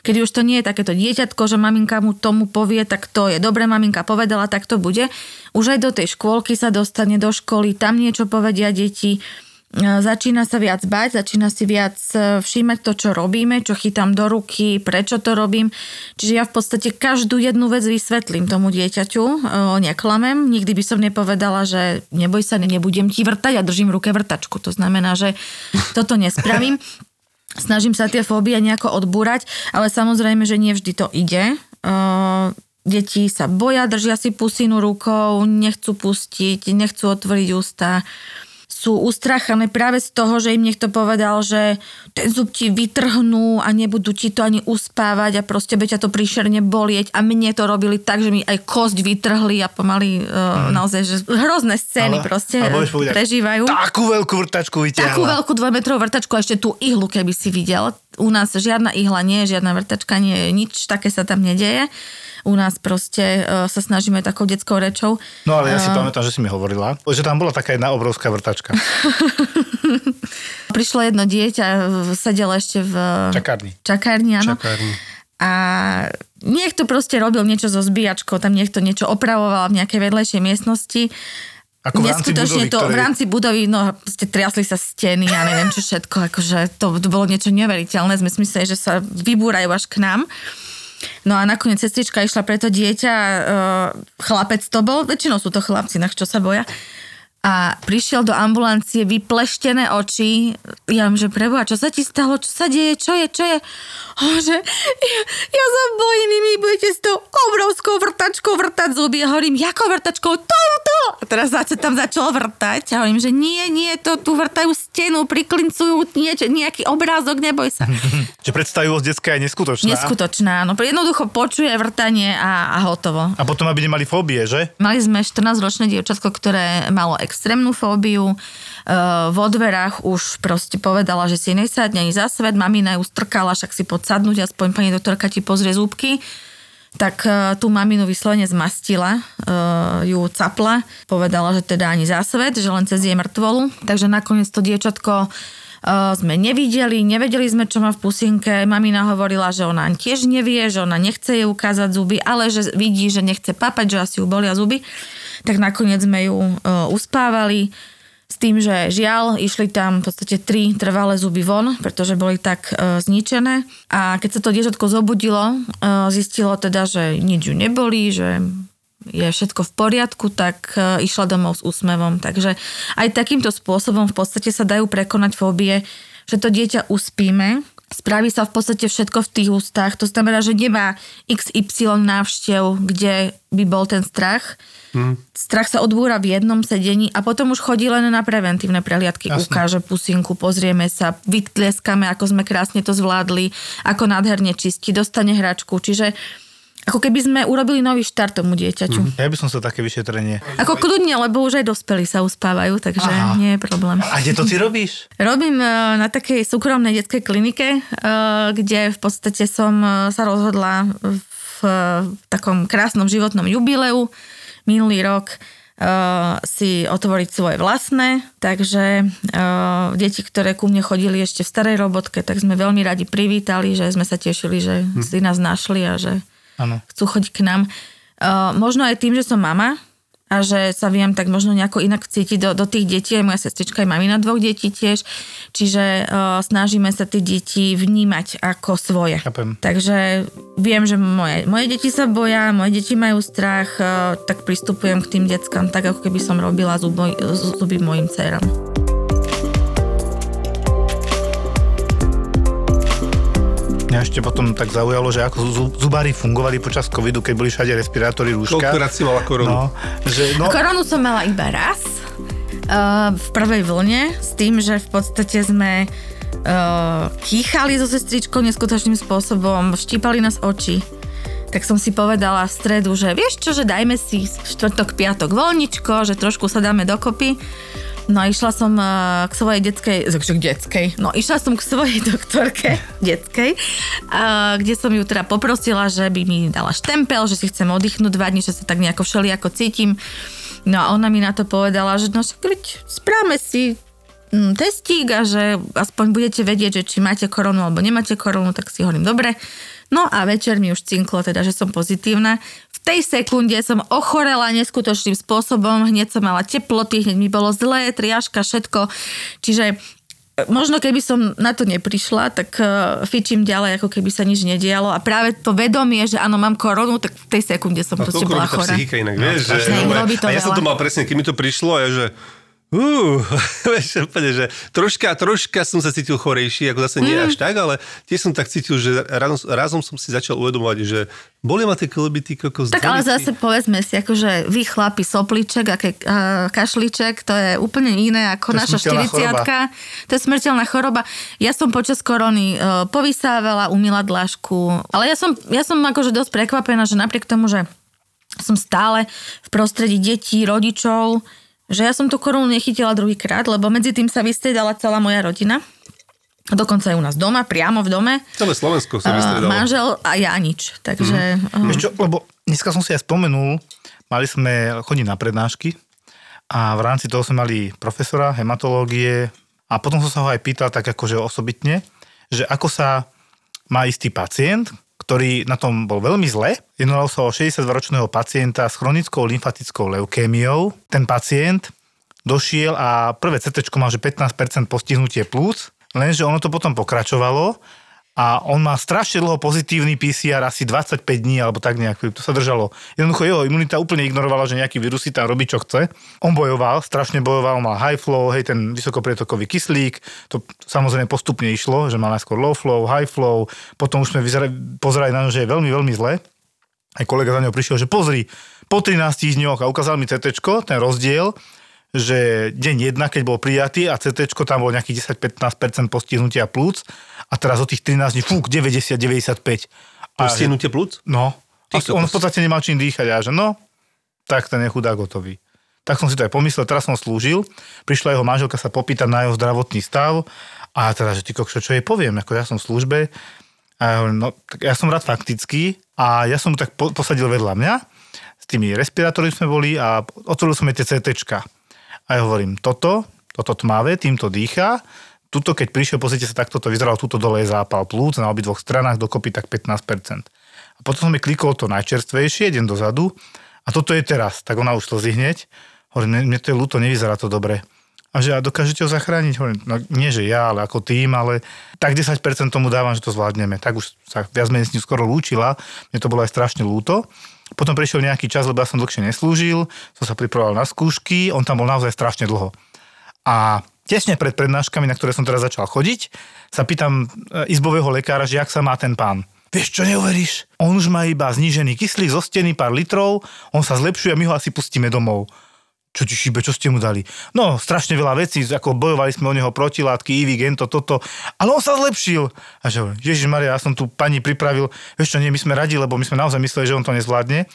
keď už to nie je takéto dieťatko, že maminka mu tomu povie, tak to je dobre, maminka povedala, tak to bude. Už aj do tej škôlky sa dostane do školy, tam niečo povedia deti, začína sa viac bať, začína si viac e, všímať to, čo robíme, čo chytám do ruky, prečo to robím. Čiže ja v podstate každú jednu vec vysvetlím tomu dieťaťu, e, neklamem. Nikdy by som nepovedala, že neboj sa, nebudem ti vrtať a držím v ruke vrtačku. To znamená, že toto nespravím. Snažím sa tie fóbie nejako odbúrať, ale samozrejme, že nie vždy to ide. E, Deti sa boja, držia si pusinu rukou, nechcú pustiť, nechcú otvoriť ústa sú ustrachané práve z toho, že im niekto povedal, že ten zub ti vytrhnú a nebudú ti to ani uspávať a proste by ťa to príšerne bolieť a mne to robili tak, že mi aj kosť vytrhli a pomaly uh, naozaj, že hrozné scény
Ale-
proste
ale povedať,
prežívajú.
Takú veľkú vrtačku vyťahla.
Takú veľkú dvojmetrovú vrtačku a ešte tú ihlu, keby si videl. U nás žiadna ihla nie žiadna vrtačka nie nič také sa tam nedeje. U nás proste uh, sa snažíme takou detskou rečou.
No ale ja si pamätám, že si mi hovorila, že tam bola taká jedna obrovská vrtačka.
Prišlo jedno dieťa, sedelo ešte v
Čakárni.
čakárni, áno.
Čakárni.
A niekto proste robil niečo so zbíjačkou, tam niekto niečo opravoval v nejakej vedlejšej miestnosti.
Ako v rámci budovy,
to
ktorej-
v rámci budovy, no proste triasli sa steny a neviem čo všetko, akože to, to bolo niečo neuveriteľné, sme si mysleli, že sa vybúrajú až k nám. No a nakoniec sestrička išla pre to dieťa, uh, chlapec to bol, väčšinou sú to chlapci, na čo sa boja. A prišiel do ambulancie, vypleštené oči. Ja vám, že preboha, čo sa ti stalo? Čo sa deje? Čo je? Čo je? O, že ja, ja sa bojím, vy budete s tou obrovskou vrtačkou vrtať zuby. A hovorím, jakou vrtačkou? Touto! A teraz sa tam začalo vrtať. A hovorím, že nie, nie, to tu vrtajú stenu, priklincujú niečo, nejaký obrázok, neboj sa.
Že predstavivosť detská je neskutočná.
Neskutočná, no jednoducho počuje vrtanie a, a hotovo.
A potom, aby nemali fóbie, že?
Mali sme 14-ročné dievčatko, ktoré malo extrémnu fóbiu. E, vo dverách už proste povedala, že si nesadne ani za svet. Mamina ju strkala, však si podsadnúť, aspoň pani doktorka ti pozrie zúbky. Tak e, tú maminu vyslovene zmastila, e, ju capla, povedala, že teda ani za svet, že len cez jej mŕtvolu. Takže nakoniec to dievčatko e, sme nevideli, nevedeli sme, čo má v pusinke. Mamina hovorila, že ona tiež nevie, že ona nechce jej ukázať zuby, ale že vidí, že nechce papať, že asi ju bolia zuby. Tak nakoniec sme ju e, uspávali s tým, že žiaľ, išli tam v podstate tri trvalé zuby von, pretože boli tak e, zničené. A keď sa to dieťatko zobudilo, e, zistilo teda, že nič ju neboli, že je všetko v poriadku, tak e, išla domov s úsmevom. Takže aj takýmto spôsobom v podstate sa dajú prekonať fóbie, že to dieťa uspíme, spraví sa v podstate všetko v tých ústach. To znamená, že nemá XY návštev, kde by bol ten strach. Hmm. Strach sa odbúra v jednom sedení a potom už chodí len na preventívne prehliadky.
Jasné.
Ukáže pusinku, pozrieme sa, vytlieskame, ako sme krásne to zvládli, ako nádherne čistí, dostane hračku. Čiže ako keby sme urobili nový štart tomu dieťaťu.
Ja by som sa také vyšetrenie.
Ako kľudne, lebo už aj dospelí sa uspávajú, takže
Aha.
nie je problém.
A kde to ty robíš?
Robím e, na takej súkromnej detskej klinike, e, kde v podstate som e, sa rozhodla v takom krásnom životnom jubileu minulý rok si otvoriť svoje vlastné, takže e, deti, ktoré ku mne chodili ešte v starej robotke, tak sme veľmi radi privítali, že sme sa tešili, že si nás našli a že
Áno.
chcú chodiť k nám. Uh, možno aj tým, že som mama a že sa viem tak možno nejako inak cítiť do, do tých detí, aj moja sestrička je mamina dvoch detí tiež, čiže uh, snažíme sa tie deti vnímať ako svoje.
Chápem.
Takže viem, že moje, moje deti sa boja, moje deti majú strach, uh, tak pristupujem k tým deckám tak, ako keby som robila zuby, zuby mojim dcerám.
Mňa ešte potom tak zaujalo, že ako zu- zubári fungovali počas covidu, keď boli všade respirátory, rúška.
Koľkokrát si mala koronu?
No, že, no,
Koronu som mala iba raz uh, v prvej vlne s tým, že v podstate sme uh, kýchali so sestričkou neskutočným spôsobom, štípali nás oči. Tak som si povedala v stredu, že vieš čo, že dajme si štvrtok, piatok voľničko, že trošku sa dáme dokopy. No išla som uh, k svojej detskej, k detskej, no išla som k svojej doktorke detskej, uh, kde som ju teda poprosila, že by mi dala štempel, že si chcem oddychnúť dva dní, že sa tak nejako všelijako cítim. No a ona mi na to povedala, že no však správame si mm, testík a že aspoň budete vedieť, že či máte koronu alebo nemáte koronu, tak si hovorím, dobre. No a večer mi už cinklo teda, že som pozitívna. V tej sekunde som ochorela neskutočným spôsobom, hneď som mala teploty, hneď mi bolo zlé, triažka, všetko. Čiže e, možno keby som na to neprišla, tak uh, fičím ďalej, ako keby sa nič nedialo. A práve to vedomie, že áno, mám koronu, tak v tej sekunde som
A
proste bola chorá.
psychika inak, vieš? Že, a ja som
veľa.
to mal presne, keď mi to prišlo, ja, že Uh, vieš, úplne, že troška, troška som sa cítil chorejší, ako zase nie
Mhm.
až tak, ale tiež som tak cítil, že razom, razom som si začal uvedomovať, že boli ma tie kolby, ty kokos.
Tak ale zase povedzme si, akože vy chlapi sopliček a ke, uh, kašliček, to je úplne iné ako
To
naša
smrteľná
40 To je smrteľná choroba. Ja som počas korony uh, povysávala, umila dlažku, ale ja som, ja som akože dosť prekvapená, že napriek tomu, že som stále v prostredí detí, rodičov, že ja som tú korunu nechytila druhýkrát, lebo medzi tým sa vystriedala celá moja rodina. Dokonca aj u nás doma, priamo v dome.
Celé Slovensko sa
Uh,
vystredalo.
manžel a ja nič. Takže... Uh,
Vieš čo, lebo dneska som si aj spomenul, mali sme chodiť na prednášky a v rámci toho sme mali profesora hematológie a potom som sa ho aj pýtal tak akože osobitne, že ako sa má istý pacient, ktorý na tom bol veľmi zle. Jednalo sa o 62-ročného pacienta s chronickou lymfatickou leukémiou. Ten pacient došiel a prvé CT mal, že 15% postihnutie plúc, lenže ono to potom pokračovalo a on má strašne dlho pozitívny PCR, asi 25 dní alebo tak nejak, to sa držalo. Jednoducho jeho imunita úplne ignorovala, že nejaký vírus si tam robí, čo chce. On bojoval, strašne bojoval, mal high flow, hej, ten vysokoprietokový kyslík, to samozrejme postupne išlo, že mal najskôr low flow, high flow, potom už sme vyzerali, pozerali na ňo, že je veľmi, veľmi zle. Aj kolega za ňou prišiel, že pozri, po 13 dňoch a ukázal mi CT, ten rozdiel, že deň 1, keď bol prijatý a CT, tam bol nejakých 10-15% postihnutia plúc a teraz od tých 13 dní, fúk, 90-95. A že-
Postihnutie plúc?
No. A on v podstate nemal čím dýchať a ja, že no, tak ten je chudák hotový. Tak som si to aj pomyslel, teraz som slúžil, prišla jeho manželka sa popýtať na jeho zdravotný stav a teda, že ty kokšo, čo jej poviem, ako ja som v službe a ja hovorím, no, tak ja som rád faktický a ja som mu tak po, posadil vedľa mňa, s tými respirátormi sme boli a otvoril som jej tie CTčka. A ja hovorím, toto, toto tmavé, týmto dýcha, tuto keď prišiel, pozrite sa, takto to vyzeralo, tuto dole je zápal plúc, na obidvoch stranách dokopy tak 15%. A potom som mi klikol to najčerstvejšie, idem dozadu a toto je teraz, tak ona už slzí hneď. Hovorím, mne, to je ľúto, nevyzerá to dobre. A že a dokážete ho zachrániť? Hovorím, no nie, že ja, ale ako tým, ale tak 10% tomu dávam, že to zvládneme. Tak už sa viac menej s ním skoro lúčila, mne to bolo aj strašne ľúto. Potom prišiel nejaký čas, lebo ja som dlhšie neslúžil, som sa pripravoval na skúšky, on tam bol naozaj strašne dlho. A tesne pred prednáškami, na ktoré som teraz začal chodiť, sa pýtam e, izbového lekára, že jak sa má ten pán. Vieš čo, neuveríš? On už má iba znížený kyslík zo steny pár litrov, on sa zlepšuje a my ho asi pustíme domov. Čo ti šíbe, čo ste mu dali? No, strašne veľa vecí, ako bojovali sme o neho protilátky, Ivy, gento, toto, ale on sa zlepšil. A že Ježiš Maria, ja som tu pani pripravil, vieš čo, nie, my sme radi, lebo my sme naozaj mysleli, že on to nezvládne.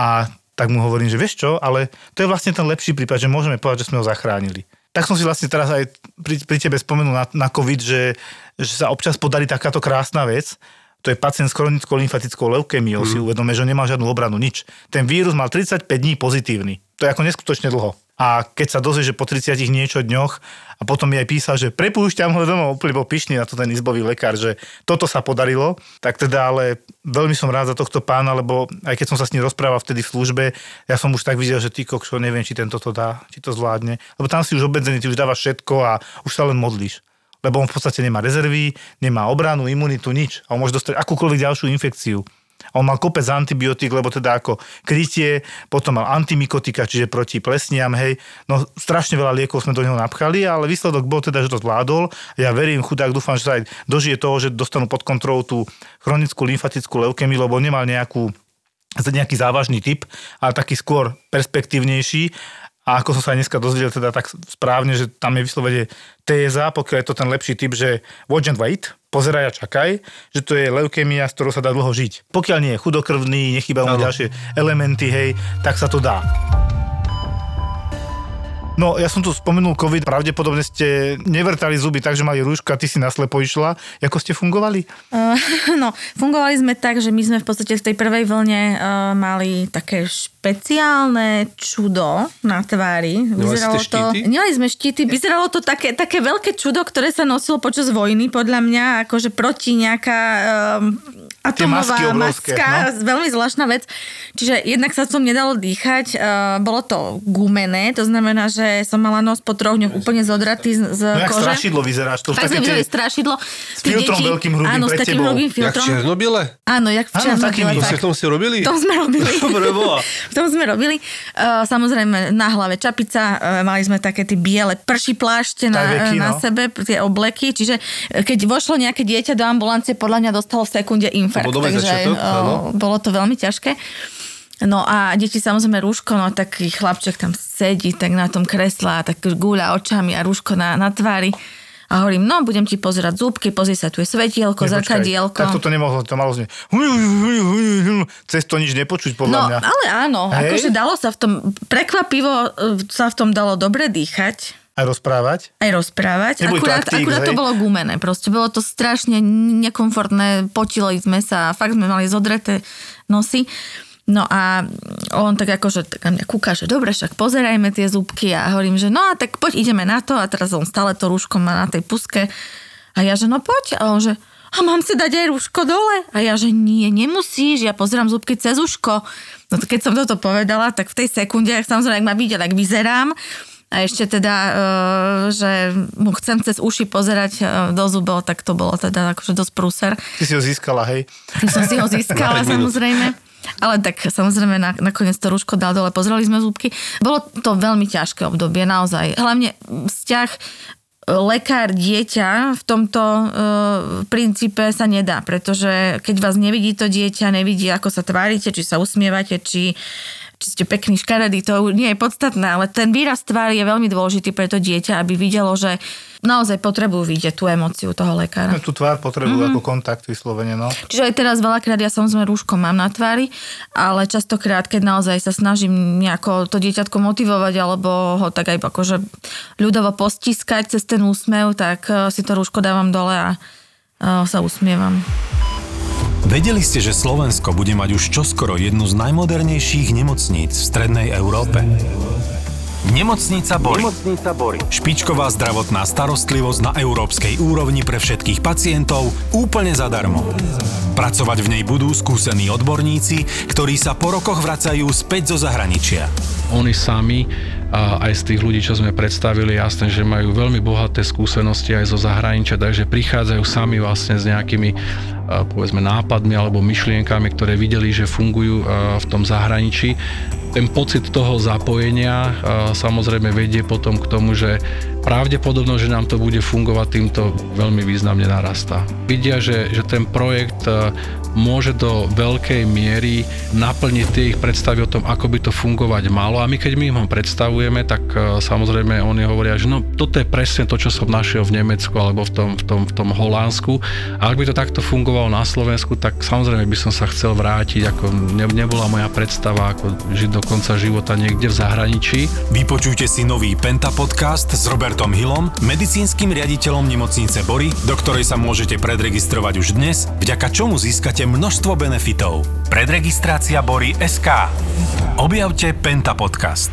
A tak mu hovorím, že vieš čo, ale to je vlastne ten lepší prípad, že môžeme povedať, že sme ho zachránili. Tak som si vlastne teraz aj pri, pri tebe spomenul na, na COVID, že, že sa občas podarí takáto krásna vec. To je pacient s chronickou lymfatickou leukémiou, mm. si uvedome, že nemal žiadnu obranu, nič. Ten vírus mal 35 dní pozitívny. To je ako neskutočne dlho. A keď sa dozvie, že po 30 niečo dňoch a potom mi aj písal, že prepúšťam ho domov, úplne bol pyšný na to ten izbový lekár, že toto sa podarilo, tak teda ale veľmi som rád za tohto pána, lebo aj keď som sa s ním rozprával vtedy v službe, ja som už tak videl, že ty kokšo, neviem, či tento to dá, či to zvládne, lebo tam si už obmedzený, ty už dávaš všetko a už sa len modlíš. Lebo on v podstate nemá rezervy, nemá obranu, imunitu, nič. A on môže dostať akúkoľvek ďalšiu infekciu. On mal kopec antibiotík, lebo teda ako krytie, potom mal antimikotika, čiže proti plesniam, hej. No strašne veľa liekov sme do neho napchali, ale výsledok bol teda, že to zvládol. Ja verím, chudák, dúfam, že sa aj dožije toho, že dostanú pod kontrolu tú chronickú lymfatickú leukemiu, lebo nemal nejakú nejaký závažný typ, ale taký skôr perspektívnejší. A ako som sa aj dneska dozvedel teda tak správne, že tam je vyslovene téza, pokiaľ je to ten lepší typ, že watch and wait, pozeraj a čakaj, že to je leukemia, s ktorou sa dá dlho žiť. Pokiaľ nie je chudokrvný, nechýbajú mu ďalšie elementy, hej, tak sa to dá. No, ja som tu spomenul COVID, pravdepodobne ste nevrtali zuby tak, že mali rúška, ty si naslepo išla. Ako ste fungovali?
Uh, no, fungovali sme tak, že my sme v podstate v tej prvej vlne uh, mali také špeciálne čudo na tvári.
Nemali ste
to...
štíty?
Nemali sme štíty. Vyzeralo to také, také veľké čudo, ktoré sa nosilo počas vojny, podľa mňa, akože proti nejaká um, atomová
masky
maska,
no.
veľmi zvláštna vec. Čiže jednak sa v tom nedalo dýchať, uh, bolo to gumené, to znamená, že som mala nos po troch dňoch úplne zodratý z, z
No jak
kože.
strašidlo vyzeráš. To
Tak sme videli strašidlo.
s filtrom veľkým hrubým
Áno, s takým
tebou.
hrubým
Jak
filtrom.
černobiele?
Áno, jak v
Áno,
Černobyle,
takými.
To
tak.
ste v tom si robili?
To sme robili.
Dobre bola.
v tom sme robili. Uh, samozrejme, na hlave čapica, uh, mali sme také tie biele prší plášte na, na
no.
sebe, tie obleky, čiže keď vošlo nejaké dieťa do ambulancie, podľa mňa dostalo v sekunde infarkt.
To bol dobrý
takže
začiatok, áno.
bolo to veľmi ťažké. No a deti samozrejme rúško, no taký chlapček tam sedí tak na tom kresle a tak gúľa očami a rúško na, na tvári. A hovorím, no budem ti pozerať zúbky, pozri sa, tu je svetielko,
Nepočkaj,
zrkadielko.
Tak toto nemohlo, to malo znieť. Cez to nič nepočuť, podľa
No,
mňa.
ale áno,
Hej.
akože dalo sa v tom, prekvapivo e, sa v tom dalo dobre dýchať,
Aj rozprávať.
aj rozprávať.
Neboli to
akurát,
aktík,
akurát to bolo gumené, proste bolo to strašne nekomfortné, potili sme sa a fakt sme mali zodreté nosy. No a on tak akože tak na mňa kúka, že dobre, však pozerajme tie zúbky a hovorím, že no a tak poď ideme na to a teraz on stále to rúško má na tej puske a ja, že no poď a on, že a mám si dať aj rúško dole? A ja, že nie, nemusíš, ja pozerám zúbky cez uško. No keď som toto povedala, tak v tej sekunde, ak samozrejme, ak ma videl, ak vyzerám, a ešte teda, e, že mu chcem cez uši pozerať e, do zubov, tak to bolo teda akože dosť prúser.
Ty si ho získala, hej.
Ty som si ho získala samozrejme. Ale tak samozrejme na, nakoniec to rúško dal dole, pozreli sme zúbky. Bolo to veľmi ťažké obdobie, naozaj. Hlavne vzťah e, lekár, dieťa v tomto e, princípe sa nedá, pretože keď vás nevidí to dieťa, nevidí, ako sa tvárite, či sa usmievate, či, či ste pekný, škaredý, to nie je podstatné, ale ten výraz tvári je veľmi dôležitý pre to dieťa, aby videlo, že naozaj potrebujú vidieť tú emóciu toho lekára.
No, tú tvár potrebujú mm-hmm. ako kontakt vyslovene, no.
Čiže aj teraz veľakrát ja samozrejme rúško mám na tvári, ale častokrát, keď naozaj sa snažím nejako to dieťatko motivovať alebo ho tak aj akože ľudovo postiskať cez ten úsmev, tak eh, si to rúško dávam dole a eh, sa usmievam.
Vedeli ste, že Slovensko bude mať už čoskoro jednu z najmodernejších nemocníc v strednej Európe? Nemocnica Bory. Nemocnica Bory. Špičková zdravotná starostlivosť na európskej úrovni pre všetkých pacientov úplne zadarmo. Pracovať v nej budú skúsení odborníci, ktorí sa po rokoch vracajú späť zo zahraničia.
Oni sami a aj z tých ľudí, čo sme predstavili, jasné, že majú veľmi bohaté skúsenosti aj zo zahraničia, takže prichádzajú sami vlastne s nejakými povedzme nápadmi alebo myšlienkami, ktoré videli, že fungujú a, v tom zahraničí. Ten pocit toho zapojenia samozrejme vedie potom k tomu, že pravdepodobnosť, že nám to bude fungovať týmto veľmi významne narastá. Vidia, že, že ten projekt môže do veľkej miery naplniť tie ich predstavy o tom, ako by to fungovať malo. A my keď my im ho predstavujeme, tak samozrejme oni hovoria, že no toto je presne to, čo som našiel v Nemecku alebo v tom, v tom, v tom Holandsku. A ak by to takto fungovalo na Slovensku, tak samozrejme by som sa chcel vrátiť, ako ne, nebola moja predstava, ako žiť do konca života niekde v zahraničí.
Vypočujte si nový Penta podcast s Robertom Hillom, medicínskym riaditeľom nemocnice Bory, do ktorej sa môžete predregistrovať už dnes, vďaka čomu získate množstvo benefitov. Predregistrácia Bory SK. Objavte Penta podcast.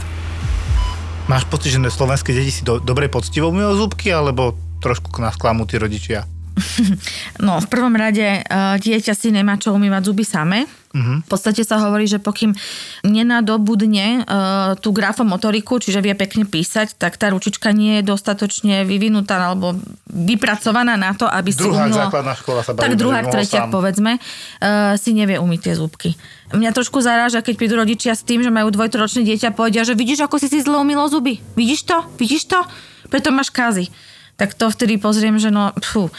Máš pocit, že slovenské deti si do, dobre poctivo umývajú zúbky, alebo trošku nás klamú tí rodičia?
No, v prvom rade uh, dieťa si nemá čo umývať zuby samé. Uh-huh. V podstate sa hovorí, že pokým nenadobudne uh, tú grafomotoriku, čiže vie pekne písať, tak tá ručička nie je dostatočne vyvinutá alebo vypracovaná na to, aby si
Druhák,
umilo...
základná škola sa
Tak tretiak,
sám.
povedzme, uh, si nevie umyť tie zúbky. Mňa trošku zaráža, keď prídu rodičia s tým, že majú dvojtoročné dieťa povedia, že vidíš, ako si si zle umilo zuby. Vidíš to? Vidíš to? Preto máš kazy. Tak to vtedy pozriem, že no, pfú,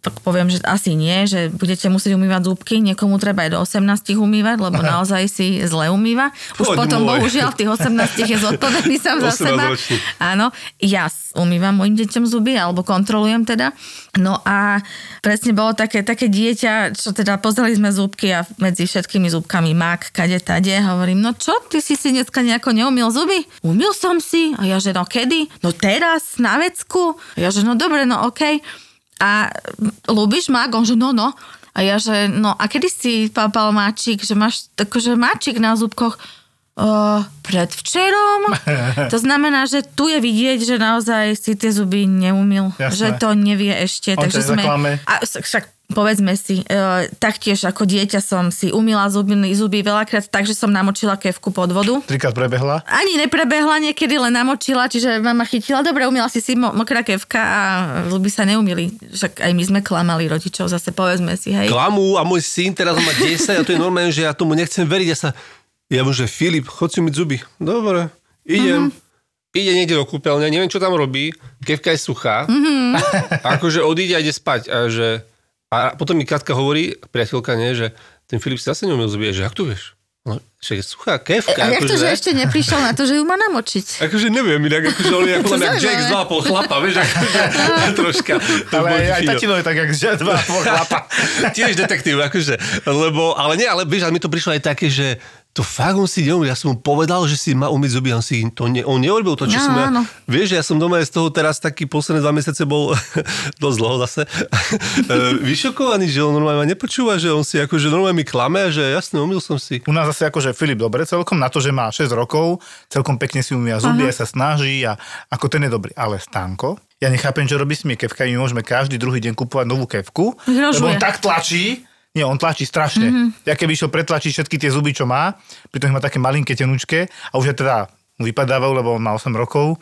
tak poviem, že asi nie, že budete musieť umývať zúbky, niekomu treba aj do 18 umývať, lebo naozaj si zle umýva. Už
Poď
potom,
môj.
bohužiaľ, v tých 18 je zodpovedný sám za seba.
18-ročný.
Áno, ja umývam mojim deťom zuby, alebo kontrolujem teda. No a presne bolo také, také dieťa, čo teda pozreli sme zúbky a medzi všetkými zúbkami mak, kade, tade. Hovorím, no čo, ty si si dneska nejako neumil zuby? Umil som si. A ja, že no kedy? No teraz, na vecku. A ja, že no dobre, no okej. A ľúbiš mak? On, že no, no. A ja, že no a kedy si papal máčik, že máš akože máčik na zúbkoch? Uh, predvčerom. To znamená, že tu je vidieť, že naozaj si tie zuby neumil.
Jasné.
Že to nevie ešte.
On
takže sme... A však povedzme si, uh, taktiež ako dieťa som si umila zuby, zuby veľakrát tak, že som namočila kevku pod vodu.
Trikrát prebehla.
Ani neprebehla niekedy, len namočila, čiže mama chytila, dobre, umila si si mo- mokrá kevka a zuby sa neumili. Však aj my sme klamali rodičov, zase povedzme si, hej.
Klamu a môj syn teraz má 10 a to je normálne, že ja tomu nechcem veriť. Ja sa, ja mu, že Filip, chod si myť zuby. Dobre, idem. Mm-hmm. Ide niekde do kúpeľne, neviem, čo tam robí, kevka je suchá. Mm-hmm. A akože odíde a ide spať. A, že, a potom mi Katka hovorí, priateľka, nie, že ten Filip si zase neumil zuby. Že, jak to vieš? No, že je suchá kevka.
A jak to,
akože,
že ešte neprišiel na to, že ju má namočiť?
Akože neviem, inak akože on je ako
zaujímavé.
Jack z 2,5 chlapa, vieš, akože troška. To
Ale aj, aj tatino je tak, jak že dva chlapa.
Tiež detektív, akože, lebo, ale nie, ale vieš, ale mi to prišlo aj také, že to fakt on si neumie. Ja som mu povedal, že si má umyť zuby, on si to ne, on neurobil to, čo
No,
som ja.
áno.
Vieš, ja som doma z toho teraz taký posledné dva mesiace bol dosť dlho zase e, vyšokovaný, že on normálne ma nepočúva, že on si akože normálne mi klame, že jasne, umil som si.
U nás zase akože Filip dobre celkom, na to, že má 6 rokov, celkom pekne si umýva zuby, a sa snaží a ako ten je dobrý. Ale Stanko, ja nechápem, čo robí s tými kevkami, my môžeme každý druhý deň kupovať novú kevku,
Vyhrožuje.
lebo on tak tlačí, nie, on tlačí strašne. Mm-hmm. Ja keby išiel pretlačiť všetky tie zuby, čo má, pritom má také malinké tenučké a už je teda mu vypadávajú, lebo on má 8 rokov,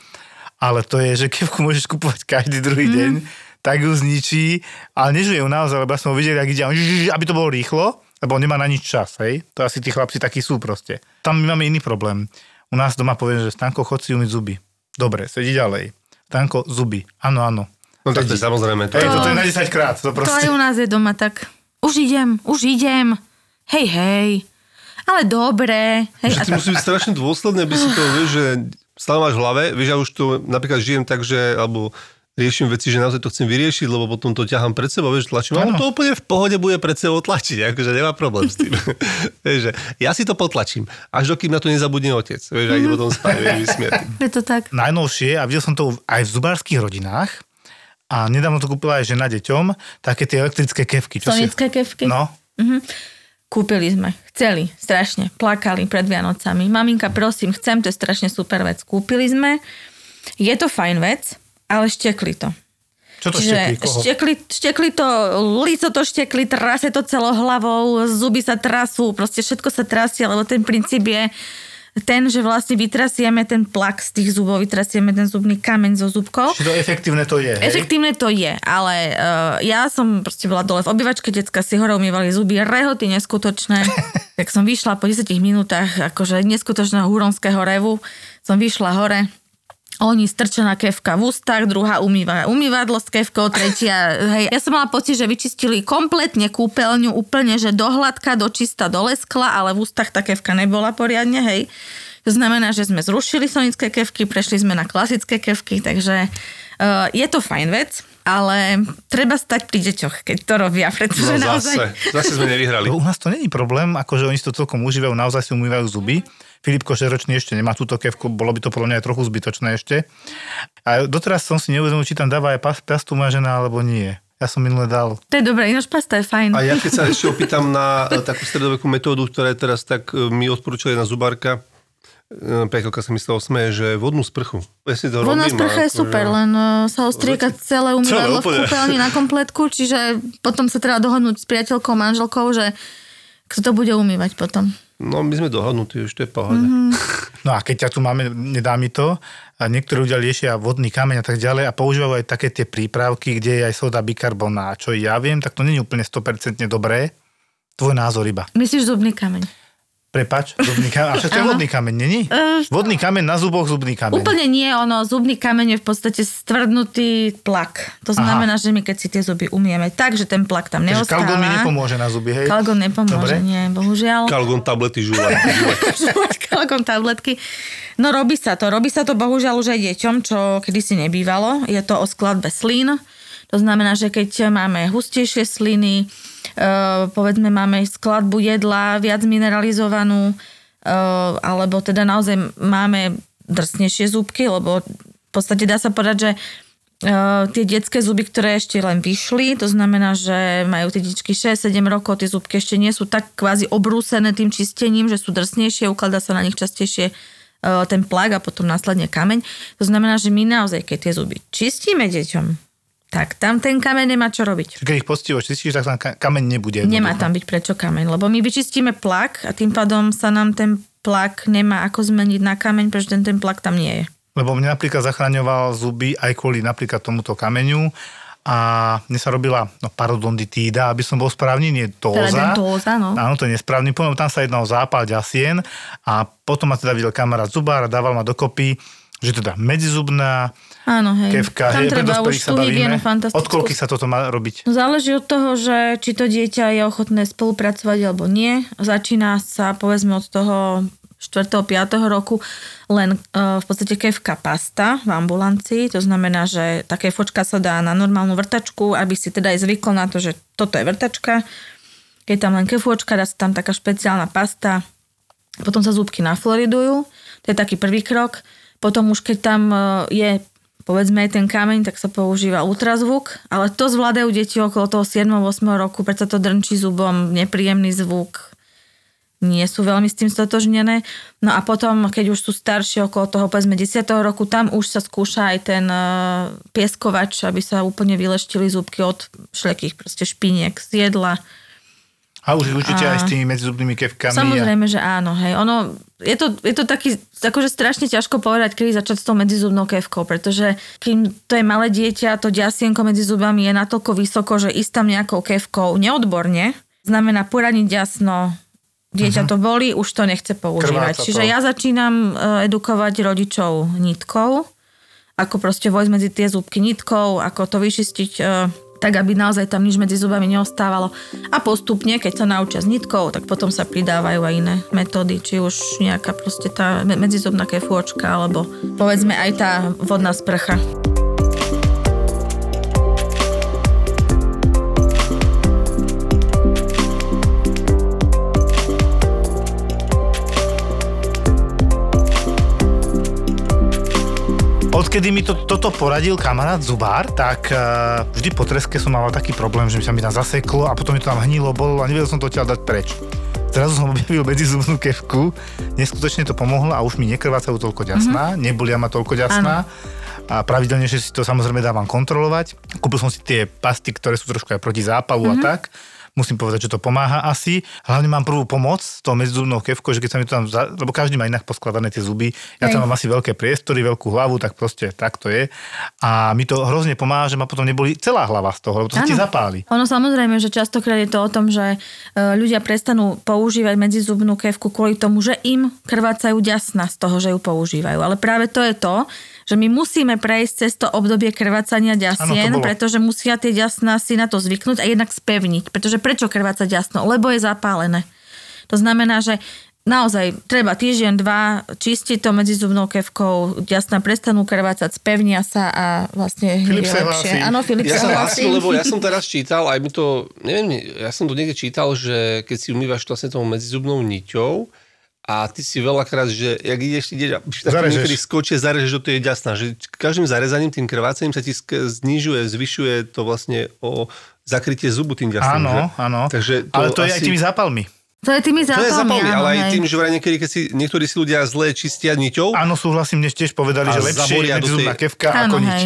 ale to je, že kevku môžeš kupovať každý druhý mm. deň, tak ju zničí, ale nežuje ju naozaj, lebo ja som ho videl, ak ide, on aby to bolo rýchlo, lebo on nemá na nič čas, hej. To asi tí chlapci takí sú proste. Tam my máme iný problém. U nás doma poviem, že Stanko, chod si umyť zuby. Dobre, sedí ďalej. Stanko, zuby. Áno, áno.
No tak to je samozrejme. To
Hej,
je,
toto je na 10 krát. To
To
proste.
aj u nás je doma tak. Už idem, už idem. Hej, hej. Ale dobre. Hej,
že ty musí byť strašne dôsledný, aby si to, vieš, že stále máš v hlave, vieš, ja už to napríklad žijem tak, že, alebo riešim veci, že naozaj to chcem vyriešiť, lebo potom to ťahám pred sebou, vieš, tlačím. A on
Áno.
to úplne v pohode bude pred sebou tlačiť, akože nemá problém s tým. vieš, že ja si to potlačím, až dokým na to nezabudne otec, vieš, a ide potom spať, vieš, vysmiatý.
je to tak.
najnovšie, a videl som to aj v zubárských rodinách, a nedávno to kúpila aj žena deťom, také tie elektrické kevky. Čo
Sonické kevky.
No,
Kúpili sme, chceli, strašne, plakali pred Vianocami. Maminka, prosím, chcem, to je strašne super vec. Kúpili sme, je to fajn vec, ale štekli to.
čo to štekli? Koho?
štekli, štekli to, lico to štekli, trase to celou hlavou, zuby sa trasú, proste všetko sa trasie, lebo ten princíp je ten, že vlastne vytrasieme ten plak z tých zubov, vytrasieme ten zubný kameň zo zubkov.
Či to efektívne to je, hej?
Efektívne to je, ale uh, ja som proste bola dole v obývačke, decka si hore umývali zuby, rehoty neskutočné. tak som vyšla po 10 minútach, akože neskutočného huronského revu, som vyšla hore, oni strčená kevka v ústach, druhá umýva umývadlo s kevkou, tretia, hej. Ja som mala pocit, že vyčistili kompletne kúpeľňu, úplne, že do hladka, do čista, do leskla, ale v ústach tá kevka nebola poriadne, hej. To znamená, že sme zrušili sonické kevky, prešli sme na klasické kevky, takže uh, je to fajn vec, ale treba stať pri deťoch, keď to robia, pretože
No
naozaj...
zase, zase sme nevyhrali.
U nás to není problém, akože oni si to celkom užívajú, naozaj si umývajú zuby. Filipko šeročný ešte nemá túto kevku, bolo by to podľa mňa aj trochu zbytočné ešte. A doteraz som si neuvedomil, či tam dáva aj pas- pastu moja žena, alebo nie. Ja som minule dal.
To je dobré, ináč pasta je fajn.
A ja keď sa ešte opýtam na e, takú stredovekú metódu, ktorá je teraz tak e, mi odporúčala jedna zubárka, e, priateľka sa mi z toho smeje, že vodnú sprchu. Ja si to
Voľná
robím.
sprcha je
ako,
super,
že-
len sa ostrieka celé umývadlo v kúpeľni na kompletku, čiže potom sa treba dohodnúť s priateľkou, manželkou, že kto to bude umývať potom.
No my sme dohodnutí, už to je pohode.
Mhm.
No a keď ťa tu máme, nedá mi to, a niektorí ľudia liešia vodný kameň a tak ďalej a používajú aj také tie prípravky, kde je aj soda bikarbona. Čo ja viem, tak to nie je úplne 100% dobré. Tvoj názor iba.
Myslíš zubný kameň?
Prepač, zubný kameň. A čo to je vodný kameň, není?
Eh,
Vodný kameň na zuboch, zubný kameň.
Úplne nie, ono, zubný kameň je v podstate stvrdnutý plak. To znamená, že my keď si tie zuby umieme tak, že ten plak tam
Takže
neostáva.
kalgon mi nepomôže na zuby, hej?
Kalgon nepomôže,
Dobre.
nie, bohužiaľ.
Kalgon tablety žúva.
Kalgon tabletky. No robí sa to. Robí sa to bohužiaľ už aj deťom, čo kedysi nebývalo. Je to o skladbe slín. To znamená, že keď máme hustejšie sliny, povedzme máme skladbu jedla viac mineralizovanú, uh, alebo teda naozaj máme drsnejšie zúbky, lebo v podstate dá sa povedať, že tie detské zuby, ktoré ešte len vyšli, to znamená, že majú tie detičky 6-7 rokov, tie zubky ešte nie sú tak kvázi obrúsené tým čistením, že sú drsnejšie, ukladá sa na nich častejšie ten plak a potom následne kameň. To znamená, že my naozaj, keď tie zuby čistíme deťom, tak tam ten kameň nemá čo robiť.
Keď ich poctivo čistíš, tak tam ka- kameň nebude.
Nemá tam byť prečo kameň, lebo my vyčistíme plak a tým pádom sa nám ten plak nemá ako zmeniť na kameň, pretože ten, ten plak tam nie je.
Lebo mne napríklad zachraňoval zuby aj kvôli napríklad tomuto kameňu a mne sa robila no, parodontitída, aby som bol správny, nie tóza.
Teda no.
Áno, to je nesprávny pojem, tam sa jednal zápal ďasien a potom ma teda videl kamarát zubár a dával ma dokopy, že teda medzizubná
Áno, hej.
kevka,
tam
hej, pre
treba už
dospelých sa bavíme. Od koľky sa toto má robiť?
No, Záleží od toho, že či to dieťa je ochotné spolupracovať alebo nie. Začína sa povedzme od toho 4. 5. roku len uh, v podstate kevka pasta v ambulancii. To znamená, že tá kefočka sa dá na normálnu vrtačku, aby si teda aj zvykol na to, že toto je vrtačka. Keď tam len kefočka, dá sa tam taká špeciálna pasta. Potom sa zúbky nafloridujú. To je taký prvý krok. Potom už keď tam uh, je povedzme aj ten kameň, tak sa používa ultrazvuk, ale to zvládajú deti okolo toho 7-8 roku, preto to drnčí zubom, nepríjemný zvuk, nie sú veľmi s tým stotožnené. No a potom, keď už sú staršie okolo toho povedzme 10. roku, tam už sa skúša aj ten uh, pieskovač, aby sa úplne vyleštili zubky od všelekých proste špiniek z jedla.
A už učíte
A-
aj s tými medzizubnými kevkami. a...
Samozrejme, že áno. Hej. Ono, je, to, je to taký, akože strašne ťažko povedať, kedy začať s tou medzizubnou kevkou, pretože kým to je malé dieťa, to ďasienko medzi zubami je natoľko vysoko, že ísť tam nejakou kevkou neodborne, znamená poraniť jasno, dieťa to boli, už to nechce používať.
Krváca
Čiže
to.
ja začínam e, edukovať rodičov nitkou, ako proste vojsť medzi tie zúbky nitkou, ako to vyčistiť e, tak, aby naozaj tam nič medzi zubami neostávalo. A postupne, keď sa naučia s nitkou, tak potom sa pridávajú aj iné metódy, či už nejaká proste tá me- medzizubná kefôčka, alebo povedzme aj tá vodná sprcha.
Odkedy mi to, toto poradil kamarát Zubár, tak uh, vždy po treske som mal taký problém, že mi sa mi tam zaseklo a potom mi to tam hnilo, bolo a nevedel som to odtiaľ dať preč. Zrazu som objavil medzizubnú kevku, neskutočne to pomohlo a už mi nekrvácajú toľko ďasná, mm-hmm. nebulia ma toľko ďasná. A pravidelne, že si to samozrejme dávam kontrolovať. Kúpil som si tie pasty, ktoré sú trošku aj proti zápalu mm-hmm. a tak. Musím povedať, že to pomáha asi. Hlavne mám prvú pomoc s tou medzizubnou kevkou, že keď sa mi to tam, za... lebo každý má inak poskladané tie zuby. Ja tam mám asi veľké priestory, veľkú hlavu, tak proste tak to je. A mi to hrozne pomáha, že ma potom neboli celá hlava z toho, lebo to sa ti zapáli.
Ono samozrejme, že častokrát je to o tom, že e, ľudia prestanú používať medzizubnú kevku kvôli tomu, že im krvácajú ďasna z toho, že ju používajú. Ale práve to je to, že my musíme prejsť cez to obdobie krvácania ďasien,
bolo.
pretože musia tie ďasná si na to zvyknúť a jednak spevniť. Pretože prečo krváca ďasno? Lebo je zapálené. To znamená, že naozaj treba týždeň, dva čistiť to medzizubnou kevkou, ďasná prestanú krvácať, spevnia sa a vlastne
Filip
je lepšie.
hlási.
Áno, Filip
Ja
sa hlási.
lebo ja som teraz čítal, aj mi to, neviem, ja som to niekde čítal, že keď si umývaš vlastne tou medzizubnou niťou, a ty si veľakrát, že jak ideš, ideš a niekedy skočie, zarežeš do tej ďasna, že každým zarezaním, tým krvácaním sa ti znižuje, zvyšuje to vlastne o zakrytie zubu tým ďasnom.
Áno,
že?
áno.
Takže to
Ale to je aj
asi-
tými zápalmi.
To je tými
To
zápalmi,
je zapalný,
áno,
ale aj tým, že vraj niekedy, keď si niektorí si ľudia zle čistia niťou,
Áno, súhlasím, dnes tiež povedali,
A
že lepšie je medzizubná
tej-
kevka
Áno,
ako nič.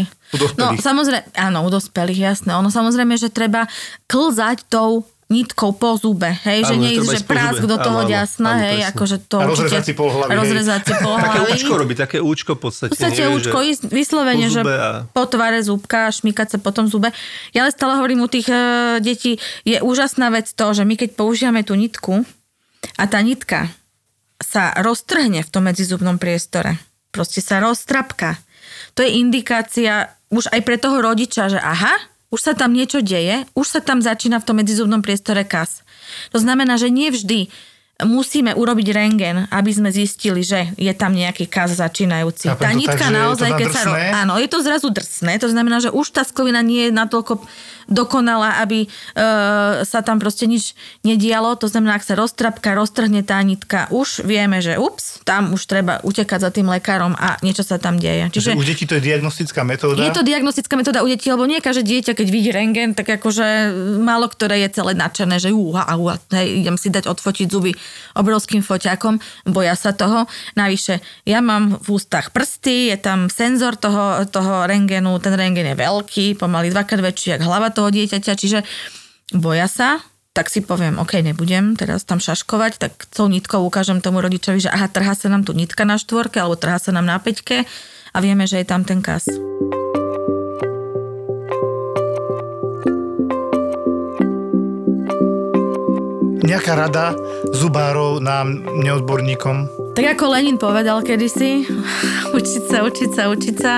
No samozrejme, áno, u dospelých, jasné. Ono samozrejme, že treba klzať tou nitkou po zube, hej, že
Áno,
nie že
ísť po
prásk do toho ďasna, hej,
presne.
akože to
A rozrezať
určite-
si pol hlavy.
Rozrezať si pol
také
hlavy.
účko robí, také účko v podstate.
V podstate účko
že-
vyslovene,
po
že
a-
po tvare zúbka a šmykať sa po tom zube. Ja ale stále hovorím u tých e, detí, je úžasná vec to, že my keď používame tú nitku a tá nitka sa roztrhne v tom medzizubnom priestore, proste sa roztrapka, to je indikácia už aj pre toho rodiča, že aha, už sa tam niečo deje, už sa tam začína v tom medzizubnom priestore kas. To znamená, že nie vždy musíme urobiť rengen, aby sme zistili, že je tam nejaký kaz začínajúci.
Chápem
tá
to
nitka
tak, že je to
naozaj, keď sa... Ro- áno, je to zrazu drsné, to znamená, že už tá sklovina nie je natoľko dokonalá, aby e, sa tam proste nič nedialo. To znamená, ak sa roztrapka, roztrhne tá nitka, už vieme, že ups, tam už treba utekať za tým lekárom a niečo sa tam deje.
Čiže
Čiže
u detí to je diagnostická metóda.
je to diagnostická metóda u detí, lebo nie každé dieťa, keď vidí rengen, tak akože málo ktoré je celé nadšené, že uha, uha, hej, idem si dať odfotiť zuby obrovským foťakom, boja sa toho. Navyše, ja mám v ústach prsty, je tam senzor toho, toho rengenu, ten rengen je veľký, pomaly dvakrát väčší, jak hlava toho dieťaťa, čiže boja sa, tak si poviem, OK, nebudem teraz tam šaškovať, tak tou nitkou ukážem tomu rodičovi, že aha, trhá sa nám tu nitka na štvorke, alebo trhá sa nám na peťke a vieme, že je tam ten kas.
Nejaká rada zubárov nám, neodborníkom,
Tak ako Lenin povedal kedysi, učiť sa, učiť sa, učiť sa.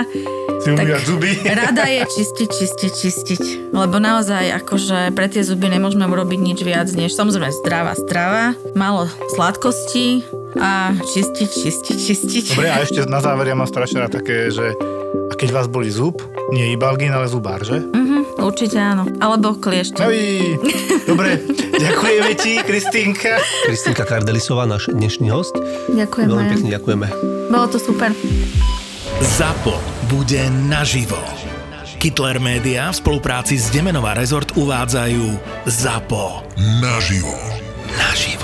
si umývať zuby.
Rada je čistiť, čistiť, čistiť. Lebo naozaj akože pre tie zuby nemôžeme urobiť nič viac, než samozrejme zdravá strava, málo sladkostí a čistiť, čistiť, čistiť.
Dobre, a ešte na záver ja mám strašne rád také, že a keď vás boli zub, nie ibalgín, ale zubár, že?
Mhm, určite áno. Alebo kliešte.
Dobre, ďakujeme ti, Kristýnka.
Kristinka Kardelisová, náš dnešný host.
Ďakujem,
Veľmi pekne ďakujeme.
Bolo to super.
ZAPO bude naživo. Kitler Media v spolupráci s Demenová rezort uvádzajú ZAPO.
Naživo.
Naživo.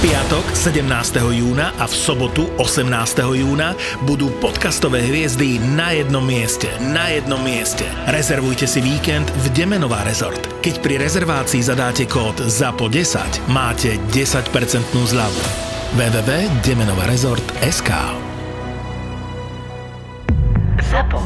V piatok 17. júna a v sobotu 18. júna budú podcastové hviezdy na jednom mieste. Na jednom mieste. Rezervujte si víkend v Demenová rezort. Keď pri rezervácii zadáte kód ZAPO10, máte 10% zľavu. www.demenovarezort.sk
ZAPO.